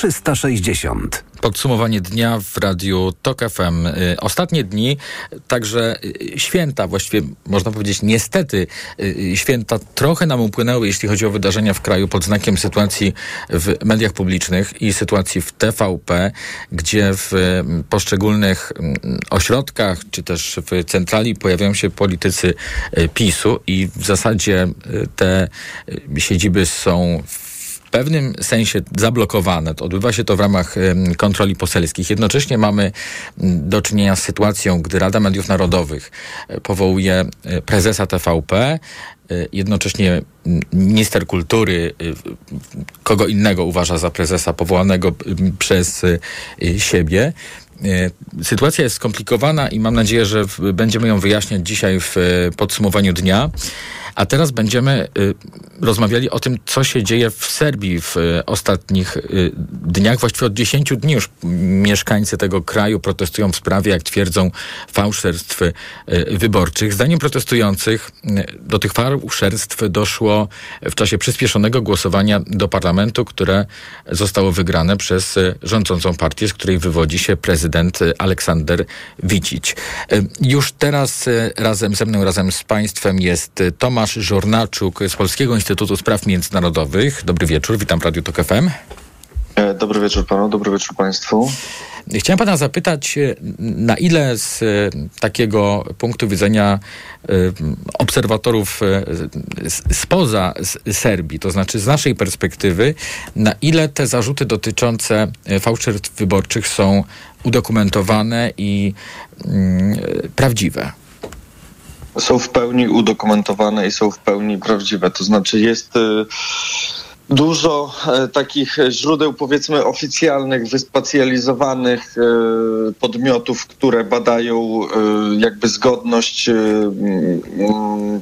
360. Podsumowanie dnia w radiu TOK FM. Y, Ostatnie dni, także y, święta, właściwie można powiedzieć niestety, y, święta trochę nam upłynęły, jeśli chodzi o wydarzenia w kraju pod znakiem sytuacji w mediach publicznych i sytuacji w TVP, gdzie w y, poszczególnych mm, ośrodkach, czy też w centrali pojawiają się politycy PiSu i w zasadzie te siedziby są w pewnym sensie zablokowane. To odbywa się to w ramach kontroli poselskich. Jednocześnie mamy do czynienia z sytuacją, gdy Rada Mediów Narodowych e, powołuje e, prezesa TVP, e, jednocześnie minister kultury kogo innego uważa za prezesa powołanego przez siebie. Sytuacja jest skomplikowana i mam nadzieję, że będziemy ją wyjaśniać dzisiaj w podsumowaniu dnia. A teraz będziemy y, rozmawiali o tym, co się dzieje w Serbii w y, ostatnich y, dniach. Właściwie od 10 dni już mieszkańcy tego kraju protestują w sprawie, jak twierdzą, fałszerstw wyborczych. Zdaniem protestujących do tych fałszerstw doszło w czasie przyspieszonego głosowania do parlamentu, które zostało wygrane przez rządzącą partię, z której wywodzi się prezydent Aleksander Wicić. Już teraz razem ze mną, razem z Państwem jest y, Tomasz Żornaczuk z Polskiego Instytutu Spraw Międzynarodowych. Dobry wieczór, witam w Radiu Tok FM. E, Dobry wieczór panu, dobry wieczór państwu. Chciałem pana zapytać, y, na ile z y, takiego punktu widzenia obserwatorów spoza Serbii, to znaczy z naszej perspektywy, na ile te zarzuty dotyczące fałszerstw wyborczych są udokumentowane i mm, prawdziwe? Są w pełni udokumentowane i są w pełni prawdziwe. To znaczy jest y, dużo e, takich źródeł powiedzmy oficjalnych, wyspecjalizowanych e, podmiotów, które badają e, jakby zgodność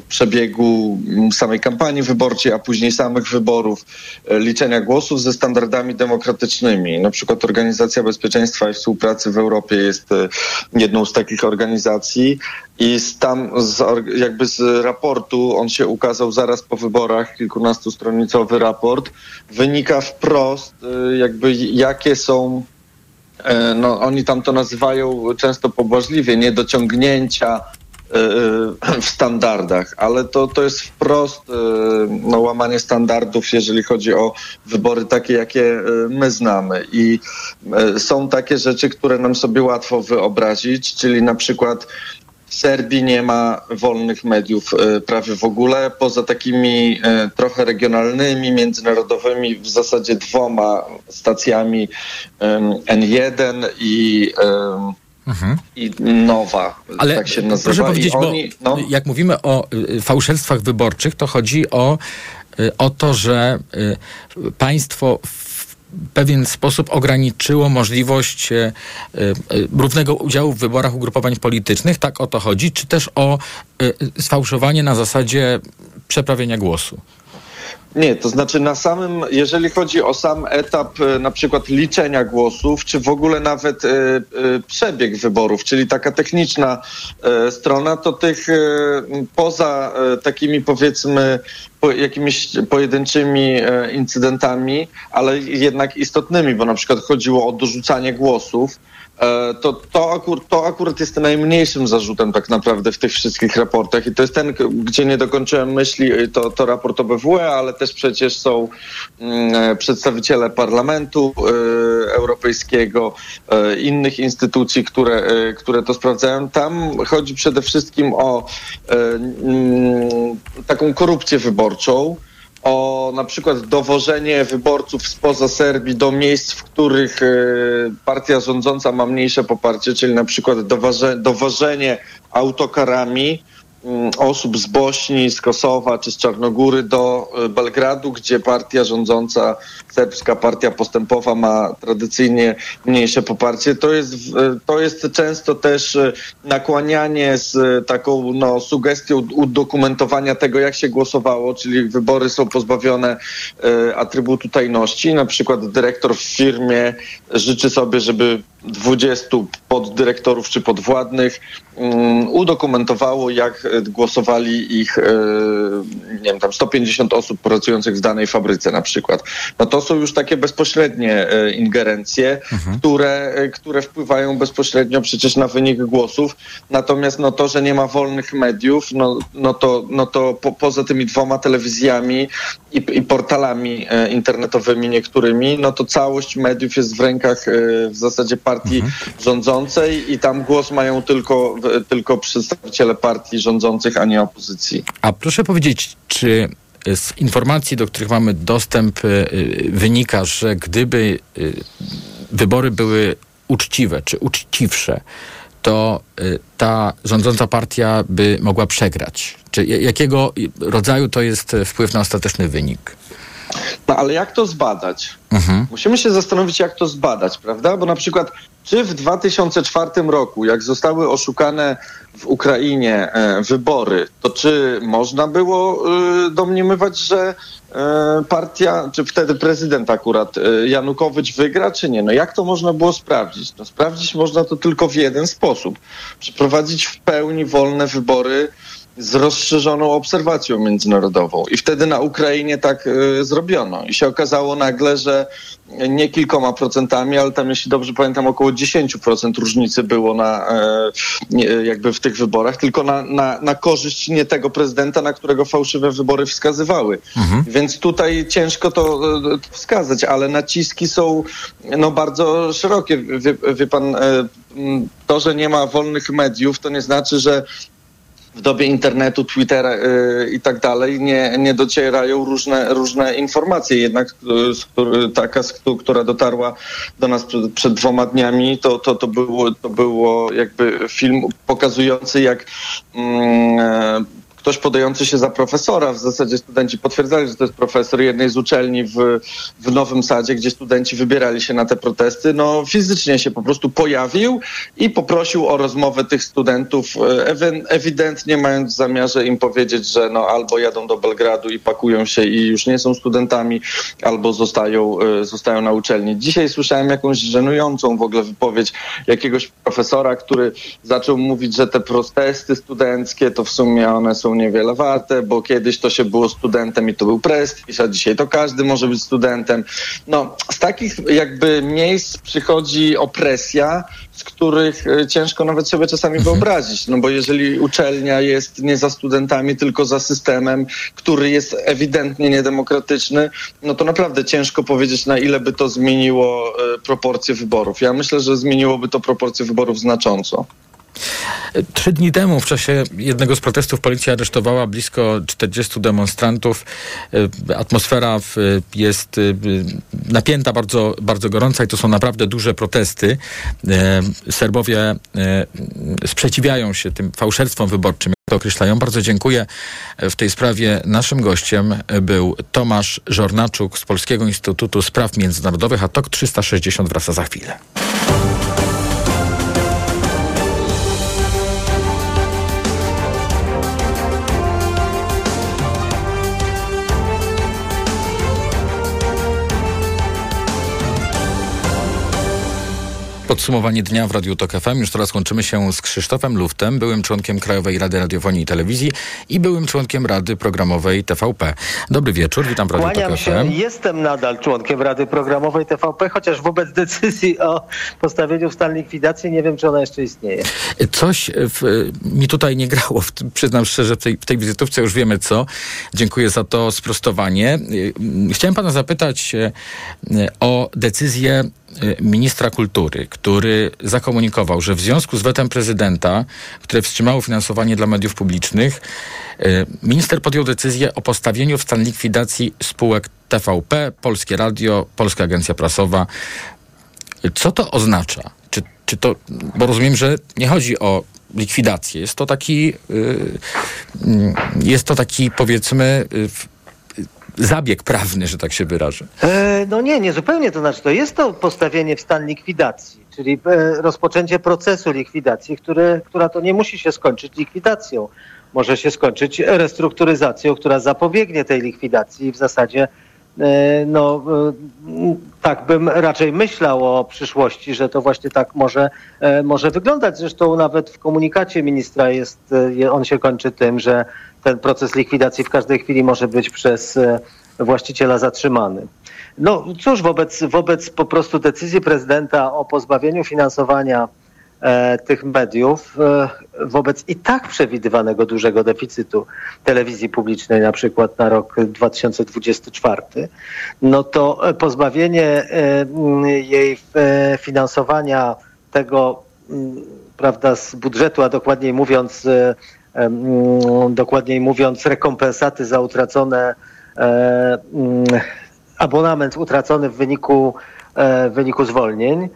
przebiegu samej kampanii wyborczej, a później samych wyborów, liczenia głosów ze standardami demokratycznymi. Na przykład Organizacja Bezpieczeństwa i Współpracy w Europie jest jedną z takich organizacji i z tam z, jakby z raportu, on się ukazał zaraz po wyborach, kilkunastostronicowy raport, wynika wprost y, jakby jakie są e, no, oni tam to nazywają często pobłażliwie, niedociągnięcia e, w standardach, ale to, to jest wprost e, no, łamanie standardów, jeżeli chodzi o wybory takie, jakie e, my znamy. I e, są takie rzeczy, które nam sobie łatwo wyobrazić, czyli na przykład Serbii nie ma wolnych mediów e, prawie w ogóle, poza takimi e, trochę regionalnymi, międzynarodowymi, w zasadzie dwoma stacjami em, N1 i, em, i Nowa, Ale tak się nazywa. proszę powiedzieć, oni, bo jak mówimy o y, fałszerstwach wyborczych, to chodzi o, y, o to, że y, państwo w pewien sposób ograniczyło możliwość y, y, równego udziału w wyborach ugrupowań politycznych. Tak o to chodzi? Czy też o y, sfałszowanie na zasadzie przeprawienia głosu? Nie, to znaczy na samym, jeżeli chodzi o sam etap e, na przykład liczenia głosów, czy w ogóle nawet e, e, przebieg wyborów, czyli taka techniczna strona, to tych poza takimi powiedzmy po, jakimiś pojedynczymi incydentami, ale jednak istotnymi, bo na przykład chodziło o dorzucanie głosów, to, to, akur, to akurat jest najmniejszym zarzutem tak naprawdę w tych wszystkich raportach i to jest ten, gdzie nie dokończyłem myśli, y, to, to raport OBWE, ale też przecież są mm, e, przedstawiciele Parlamentu e, Europejskiego, e, innych instytucji, które, e, które to sprawdzają. Tam chodzi przede wszystkim o e, mm, taką korupcję wyborczą, o na przykład dowożenie wyborców spoza Serbii do miejsc, w których e, partia rządząca ma mniejsze poparcie, czyli na przykład dowoże, dowożenie autokarami osób z Bośni, z Kosowa czy z Czarnogóry do e, Belgradu, gdzie partia rządząca, serbska partia postępowa ma tradycyjnie mniejsze poparcie. To jest, e, to jest często też e, nakłanianie z taką no, sugestią udokumentowania tego, jak się głosowało, czyli wybory są pozbawione atrybutu tajności. Na przykład dyrektor w firmie życzy sobie, żeby 20 poddyrektorów czy podwładnych um, udokumentowało, jak e, głosowali ich, e, nie wiem, tam 150 osób pracujących w danej fabryce na przykład. No to są już takie bezpośrednie e, ingerencje, które, e, które wpływają bezpośrednio przecież na wynik głosów. Natomiast no to, że nie ma wolnych mediów, no, no to, no to po, poza tymi dwoma telewizjami i, i portalami internetowymi niektórymi, no to całość mediów jest w rękach w zasadzie partii rządzącej i tam głos mają tylko, tylko przedstawiciele partii rządzących, a nie opozycji. A proszę powiedzieć, czy z informacji, do których mamy dostęp, y, y, wynika, że gdyby y, wybory były uczciwe czy uczciwsze, to ta rządząca partia by mogła przegrać? Czy ja- jakiego rodzaju to jest wpływ na ostateczny wynik? No ale jak to zbadać? Musimy się zastanowić, jak to zbadać, prawda? Bo na przykład, czy w 2004 roku, jak zostały oszukane w Ukrainie e, wybory, to czy można było e, domniemywać, że e, partia, czy wtedy prezydent akurat e, Janukowycz wygra, czy nie? No jak to można było sprawdzić? No sprawdzić można to tylko w jeden sposób. Przeprowadzić w pełni wolne wybory z rozszerzoną obserwacją międzynarodową. I wtedy na Ukrainie tak y, zrobiono. I się okazało nagle, że nie kilkoma procentami, ale tam, jeśli dobrze pamiętam, około 10% różnicy było na, nie, jakby w tych wyborach, tylko na, na, na korzyść nie tego prezydenta, na którego fałszywe wybory wskazywały. Więc tutaj ciężko to, to wskazać, ale naciski są no, bardzo szerokie. Wie, wie pan, to, że nie ma wolnych mediów, to nie znaczy, że w dobie internetu, Twittera y, i tak dalej nie, nie docierają różne, różne informacje. Jednak y, taka, która dotarła do nas przed, przed dwoma dniami, to, to, to, było, to było jakby film pokazujący, jak mm, ktoś podający się za profesora, w zasadzie studenci potwierdzali, że to jest profesor jednej z uczelni w, w Nowym Sadzie, gdzie studenci wybierali się na te protesty, no fizycznie się po prostu pojawił i poprosił o rozmowę tych studentów, e, ewidentnie mając w zamiarze im powiedzieć, że no albo jadą do Belgradu i pakują się i już nie są studentami, albo zostają, e, zostają na uczelni. Dzisiaj słyszałem jakąś żenującą w ogóle wypowiedź jakiegoś profesora, który zaczął mówić, że te protesty studenckie to w sumie one są niewiele warte, bo kiedyś to się było studentem i to był prestiż, a dzisiaj to każdy może być studentem. No, z takich jakby miejsc przychodzi opresja, z których e, ciężko nawet sobie czasami wyobrazić. No bo jeżeli uczelnia jest nie za studentami, tylko za systemem, który jest ewidentnie niedemokratyczny, no to naprawdę ciężko powiedzieć, na ile by to zmieniło e, proporcje wyborów. Ja myślę, że zmieniłoby to proporcje wyborów znacząco. Trzy dni temu w czasie jednego z protestów policja aresztowała blisko 40 demonstrantów. E, Atmosfera w- jest e, napięta, bardzo, bardzo gorąca i to są naprawdę duże protesty. E, Serbowie e, sprzeciwiają się tym fałszerstwom wyborczym, jak to określają. Bardzo dziękuję. W tej sprawie naszym gościem był Tomasz Żornaczuk z Polskiego Instytutu Spraw Międzynarodowych, a TOK 360 wraca za chwilę. Podsumowanie dnia w Radiu Tok FM. Już teraz łączymy się z Krzysztofem Luftem, byłym członkiem Krajowej Rady Radiofonii i Telewizji i byłym członkiem Rady Programowej TVP. Dobry wieczór, witam w Radiu Tok się. FM. Jestem nadal członkiem Rady Programowej TVP, chociaż wobec decyzji o postawieniu w stan likwidacji nie wiem, czy ona jeszcze istnieje. Coś w, mi tutaj nie grało, przyznam szczerze, w tej, w tej wizytówce już wiemy co. Dziękuję za to sprostowanie. Chciałem pana zapytać e, o decyzję ministra kultury, który zakomunikował, że w związku z wetem prezydenta, które wstrzymało finansowanie dla mediów publicznych, y, minister podjął decyzję o postawieniu w stan likwidacji spółek TVP, Polskie Radio, Polska Agencja Prasowa. Co to oznacza? Czy, czy to, bo rozumiem, że nie chodzi o likwidację. Jest to taki, y, jest to taki powiedzmy y, y, zabieg prawny, że tak się wyrażę. E, No nie, nie zupełnie to znaczy. To jest to postawienie w stan likwidacji, czyli e, rozpoczęcie procesu likwidacji, który, która to nie musi się skończyć likwidacją. Może się skończyć restrukturyzacją, która zapobiegnie tej likwidacji i w zasadzie no, e, tak bym raczej myślał o przyszłości, że to właśnie tak może, e, może wyglądać. Zresztą nawet w komunikacie ministra jest, e, je- on się kończy tym, że ten proces likwidacji w każdej chwili może być przez e, właściciela zatrzymany. No cóż, wobec, wobec po prostu decyzji prezydenta o pozbawieniu finansowania e, tych mediów, e, wobec i tak przewidywanego dużego deficytu telewizji publicznej, na przykład na rok 2024, no to e, pozbawienie e, jej e, finansowania tego, prawda, z budżetu, a dokładniej mówiąc, e, dokładniej mówiąc, rekompensaty za utracone e, abonament utracony w wyniku, e, w wyniku zwolnień, e,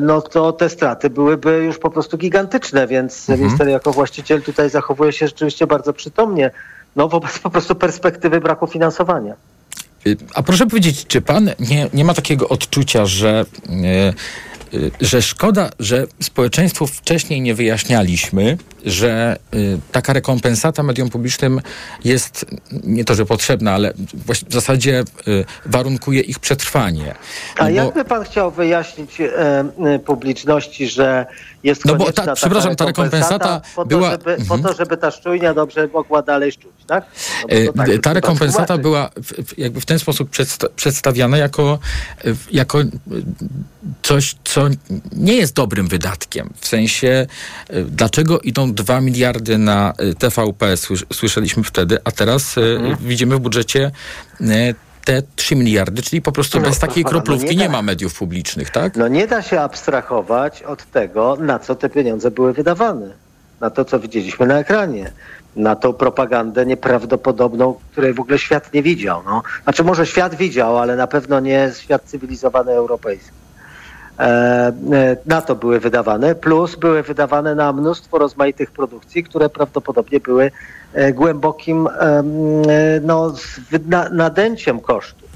no to te straty byłyby już po prostu gigantyczne, więc minister jako właściciel tutaj zachowuje się rzeczywiście bardzo przytomnie, no wobec po prostu perspektywy braku finansowania. Y, A proszę powiedzieć, czy pan nie, nie ma takiego odczucia, że, y, że szkoda, że społeczeństwu wcześniej nie wyjaśnialiśmy, że y, taka rekompensata mediom publicznym jest nie to, że potrzebna, ale w zasadzie y, warunkuje ich przetrwanie. A bo- jakby pan chciał wyjaśnić e, publiczności, że jest No bo ta- taka przepraszam, ta rekompensata po to, była- żeby, po Mhm. to, żeby ta szczujnia dobrze mogła dalej szczuć, tak? No tak, Ta rekompensata była w, jakby w ten sposób przedsta- przedstawiana jako, jako coś, co nie jest dobrym wydatkiem. W sensie, e, dlaczego idą 2 miliardy na e, TVP, słysz- słyszeliśmy wtedy, a teraz e, Mhm. widzimy w budżecie te 3 miliardy, czyli po prostu No, bez takiej pana, no kroplówki nie nie da- ma mediów publicznych, tak? No nie da się abstrahować od tego, na co te pieniądze były wydawane. Na to, co widzieliśmy na ekranie. Na tą propagandę nieprawdopodobną, której w ogóle świat nie widział. No. Znaczy może świat widział, ale na pewno nie świat cywilizowany europejski. E, e, na to były wydawane, plus były wydawane na mnóstwo rozmaitych produkcji, które prawdopodobnie były e, głębokim no, nadęciem kosztów.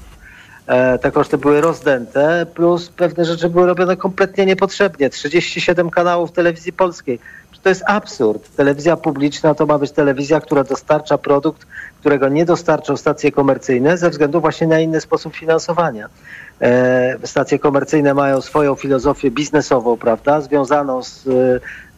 E, te koszty były rozdęte, plus pewne rzeczy były robione kompletnie niepotrzebnie. 37 kanałów telewizji polskiej. To jest absurd. Telewizja publiczna to ma być telewizja, która dostarcza produkt, którego nie dostarczą stacje komercyjne ze względu właśnie na inny sposób finansowania. E, stacje komercyjne mają swoją filozofię biznesową, prawda, związaną z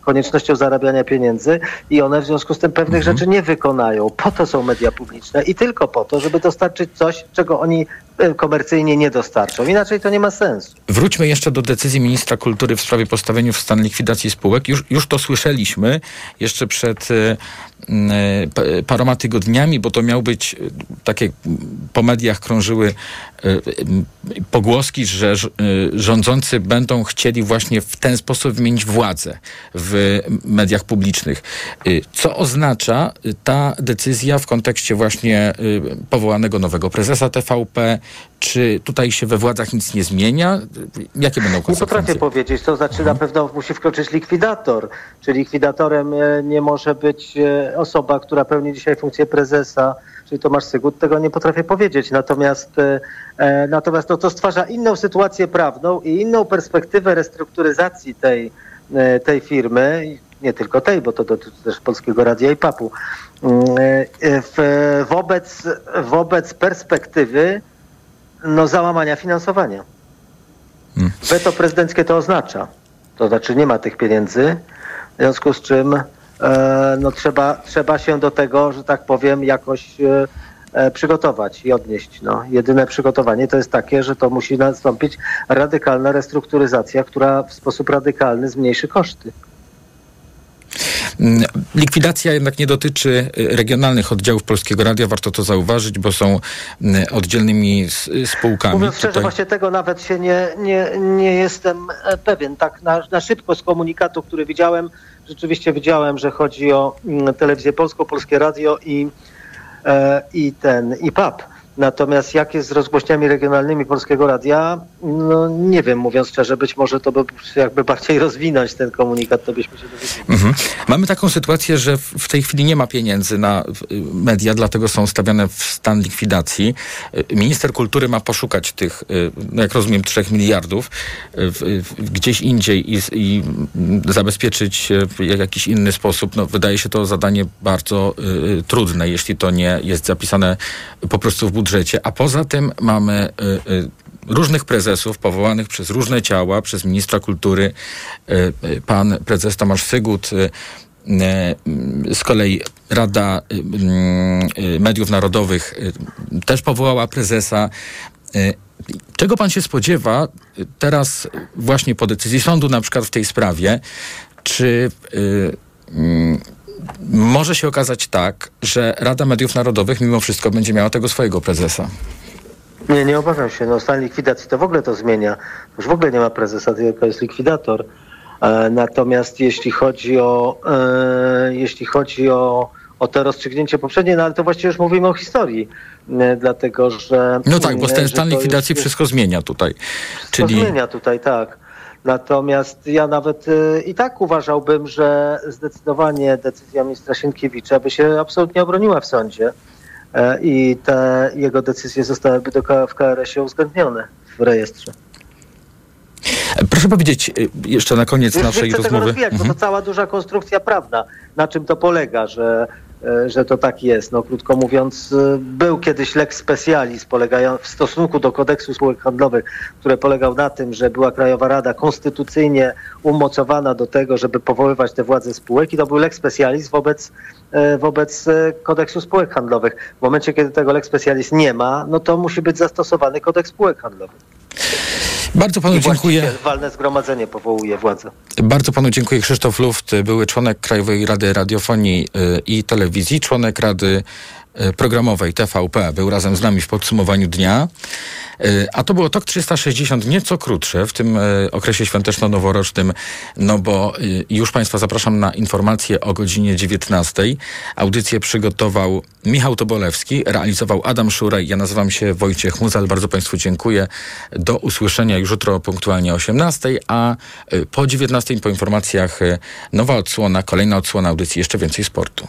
koniecznością zarabiania pieniędzy i one w związku z tym pewnych rzeczy nie wykonają. Po to są media publiczne i tylko po to, żeby dostarczyć coś, czego oni e, komercyjnie nie dostarczą. Inaczej to nie ma sensu. Wróćmy jeszcze do decyzji ministra kultury w sprawie postawienia w stan likwidacji spółek. Już, już to słyszeliśmy jeszcze przed e, paroma tygodniami, bo to miał być, e, takie po mediach krążyły m, pogłoski, że rządzący będą chcieli właśnie w ten sposób wymienić władzę w mediach publicznych. Co oznacza ta decyzja w kontekście właśnie powołanego nowego prezesa TVP? Czy tutaj się we władzach nic nie zmienia? Jakie będą Nie konsekwencje? potrafię powiedzieć, to znaczy na pewno musi wkroczyć likwidator, czy likwidatorem e, nie może być e, osoba, która pełni dzisiaj funkcję prezesa, czyli Tomasz Sygut, tego nie potrafię powiedzieć. Natomiast, e, natomiast to, to stwarza inną sytuację prawną i inną perspektywę restrukturyzacji tej, tej firmy, nie tylko tej, bo to dotyczy też Polskiego Radia i PAP-u, Mm, w, wobec, wobec perspektywy no, załamania finansowania. Weto prezydenckie to oznacza. To znaczy nie ma tych pieniędzy, w związku z czym e, no, trzeba, trzeba się do tego, że tak powiem, jakoś e, e, przygotować i odnieść. No. Jedyne przygotowanie to jest takie, że to musi nastąpić radykalna restrukturyzacja, która w sposób radykalny zmniejszy koszty. Mm, Likwidacja jednak nie dotyczy y, regionalnych oddziałów Polskiego Radia, warto to zauważyć, bo są mm, oddzielnymi spółkami. Mówiąc szczerze, Tutaj- właśnie tego nawet się nie, nie, nie jestem e, pewien. Tak na, na szybko z komunikatu, który widziałem, rzeczywiście widziałem, że chodzi o mm, telewizję polską, Polskie Radio i, e, i ten, i PAP. Natomiast jak jest z rozgłośniami regionalnymi Polskiego Radia, no nie wiem, mówiąc szczerze, być może to by jakby bardziej rozwinąć ten komunikat, to byśmy się. Mhm. Mamy taką sytuację, że w, tej chwili nie ma pieniędzy na y, media, dlatego są stawiane w stan likwidacji. Y, Minister kultury ma poszukać tych, y, no jak rozumiem, trzech miliardów w, w, gdzieś indziej i, i zabezpieczyć w jakiś inny sposób. No, wydaje się to zadanie bardzo trudne, jeśli to nie jest zapisane po prostu w budżecie. A poza tym mamy y, y, różnych prezesów powołanych przez różne ciała, przez ministra kultury. Y, Pan prezes Tomasz Sygut, z kolei Rada Mediów Narodowych też powołała prezesa. Czego pan się spodziewa teraz właśnie po decyzji sądu na przykład w tej sprawie? Czy mm, może się okazać tak, że Rada Mediów Narodowych mimo wszystko będzie miała tego swojego prezesa? Nie, nie obawiam się. No, stan likwidacji to w ogóle to zmienia. Już w ogóle nie ma prezesa, tylko jest likwidator. E, natomiast jeśli chodzi o, e, jeśli chodzi o, o to rozstrzygnięcie poprzednie, no ale to właściwie już mówimy o historii, e, dlatego że... No tak, bo ten stan likwidacji wszystko zmienia tutaj. Czyli... Czyli zmienia tutaj, tak. Natomiast ja nawet y, i tak uważałbym, że zdecydowanie decyzja ministra Sienkiewicza by się absolutnie obroniła w sądzie e, i te jego decyzje zostałyby do, w KRS-ie uwzględnione w rejestrze. proszę powiedzieć y, jeszcze na koniec Już nie naszej chcę tego rozmowy. rozwijać, Mhm. bo to cała duża konstrukcja prawna. Na czym to polega, że, że to tak jest? No krótko mówiąc, e, był kiedyś lex specialis w stosunku do kodeksu spółek handlowych, który polegał na tym, że była Krajowa Rada konstytucyjnie umocowana do tego, żeby powoływać te władze spółek i to był lex specialis wobec, e, wobec e, kodeksu spółek handlowych. W momencie, kiedy tego lex specialis nie ma, no to musi być zastosowany kodeks spółek handlowych. Bardzo panu I dziękuję. walne zgromadzenie powołuje władzę. Bardzo panu dziękuję. Krzysztof Luft, były członek Krajowej Rady Radiofonii y, i Telewizji, członek Rady Programowej TVP. Był razem z nami w podsumowaniu dnia. Y, A to było TOK 360, nieco krótsze w tym y, okresie świąteczno-noworocznym, no bo już Państwa zapraszam na informacje o godzinie 19. Audycję przygotował Michał Tobolewski, realizował Adam Szuraj. Ja nazywam się Wojciech Muzal. Bardzo Państwu dziękuję. Do usłyszenia już jutro punktualnie o 18, a po 19 po informacjach nowa odsłona, kolejna odsłona audycji, jeszcze więcej sportu.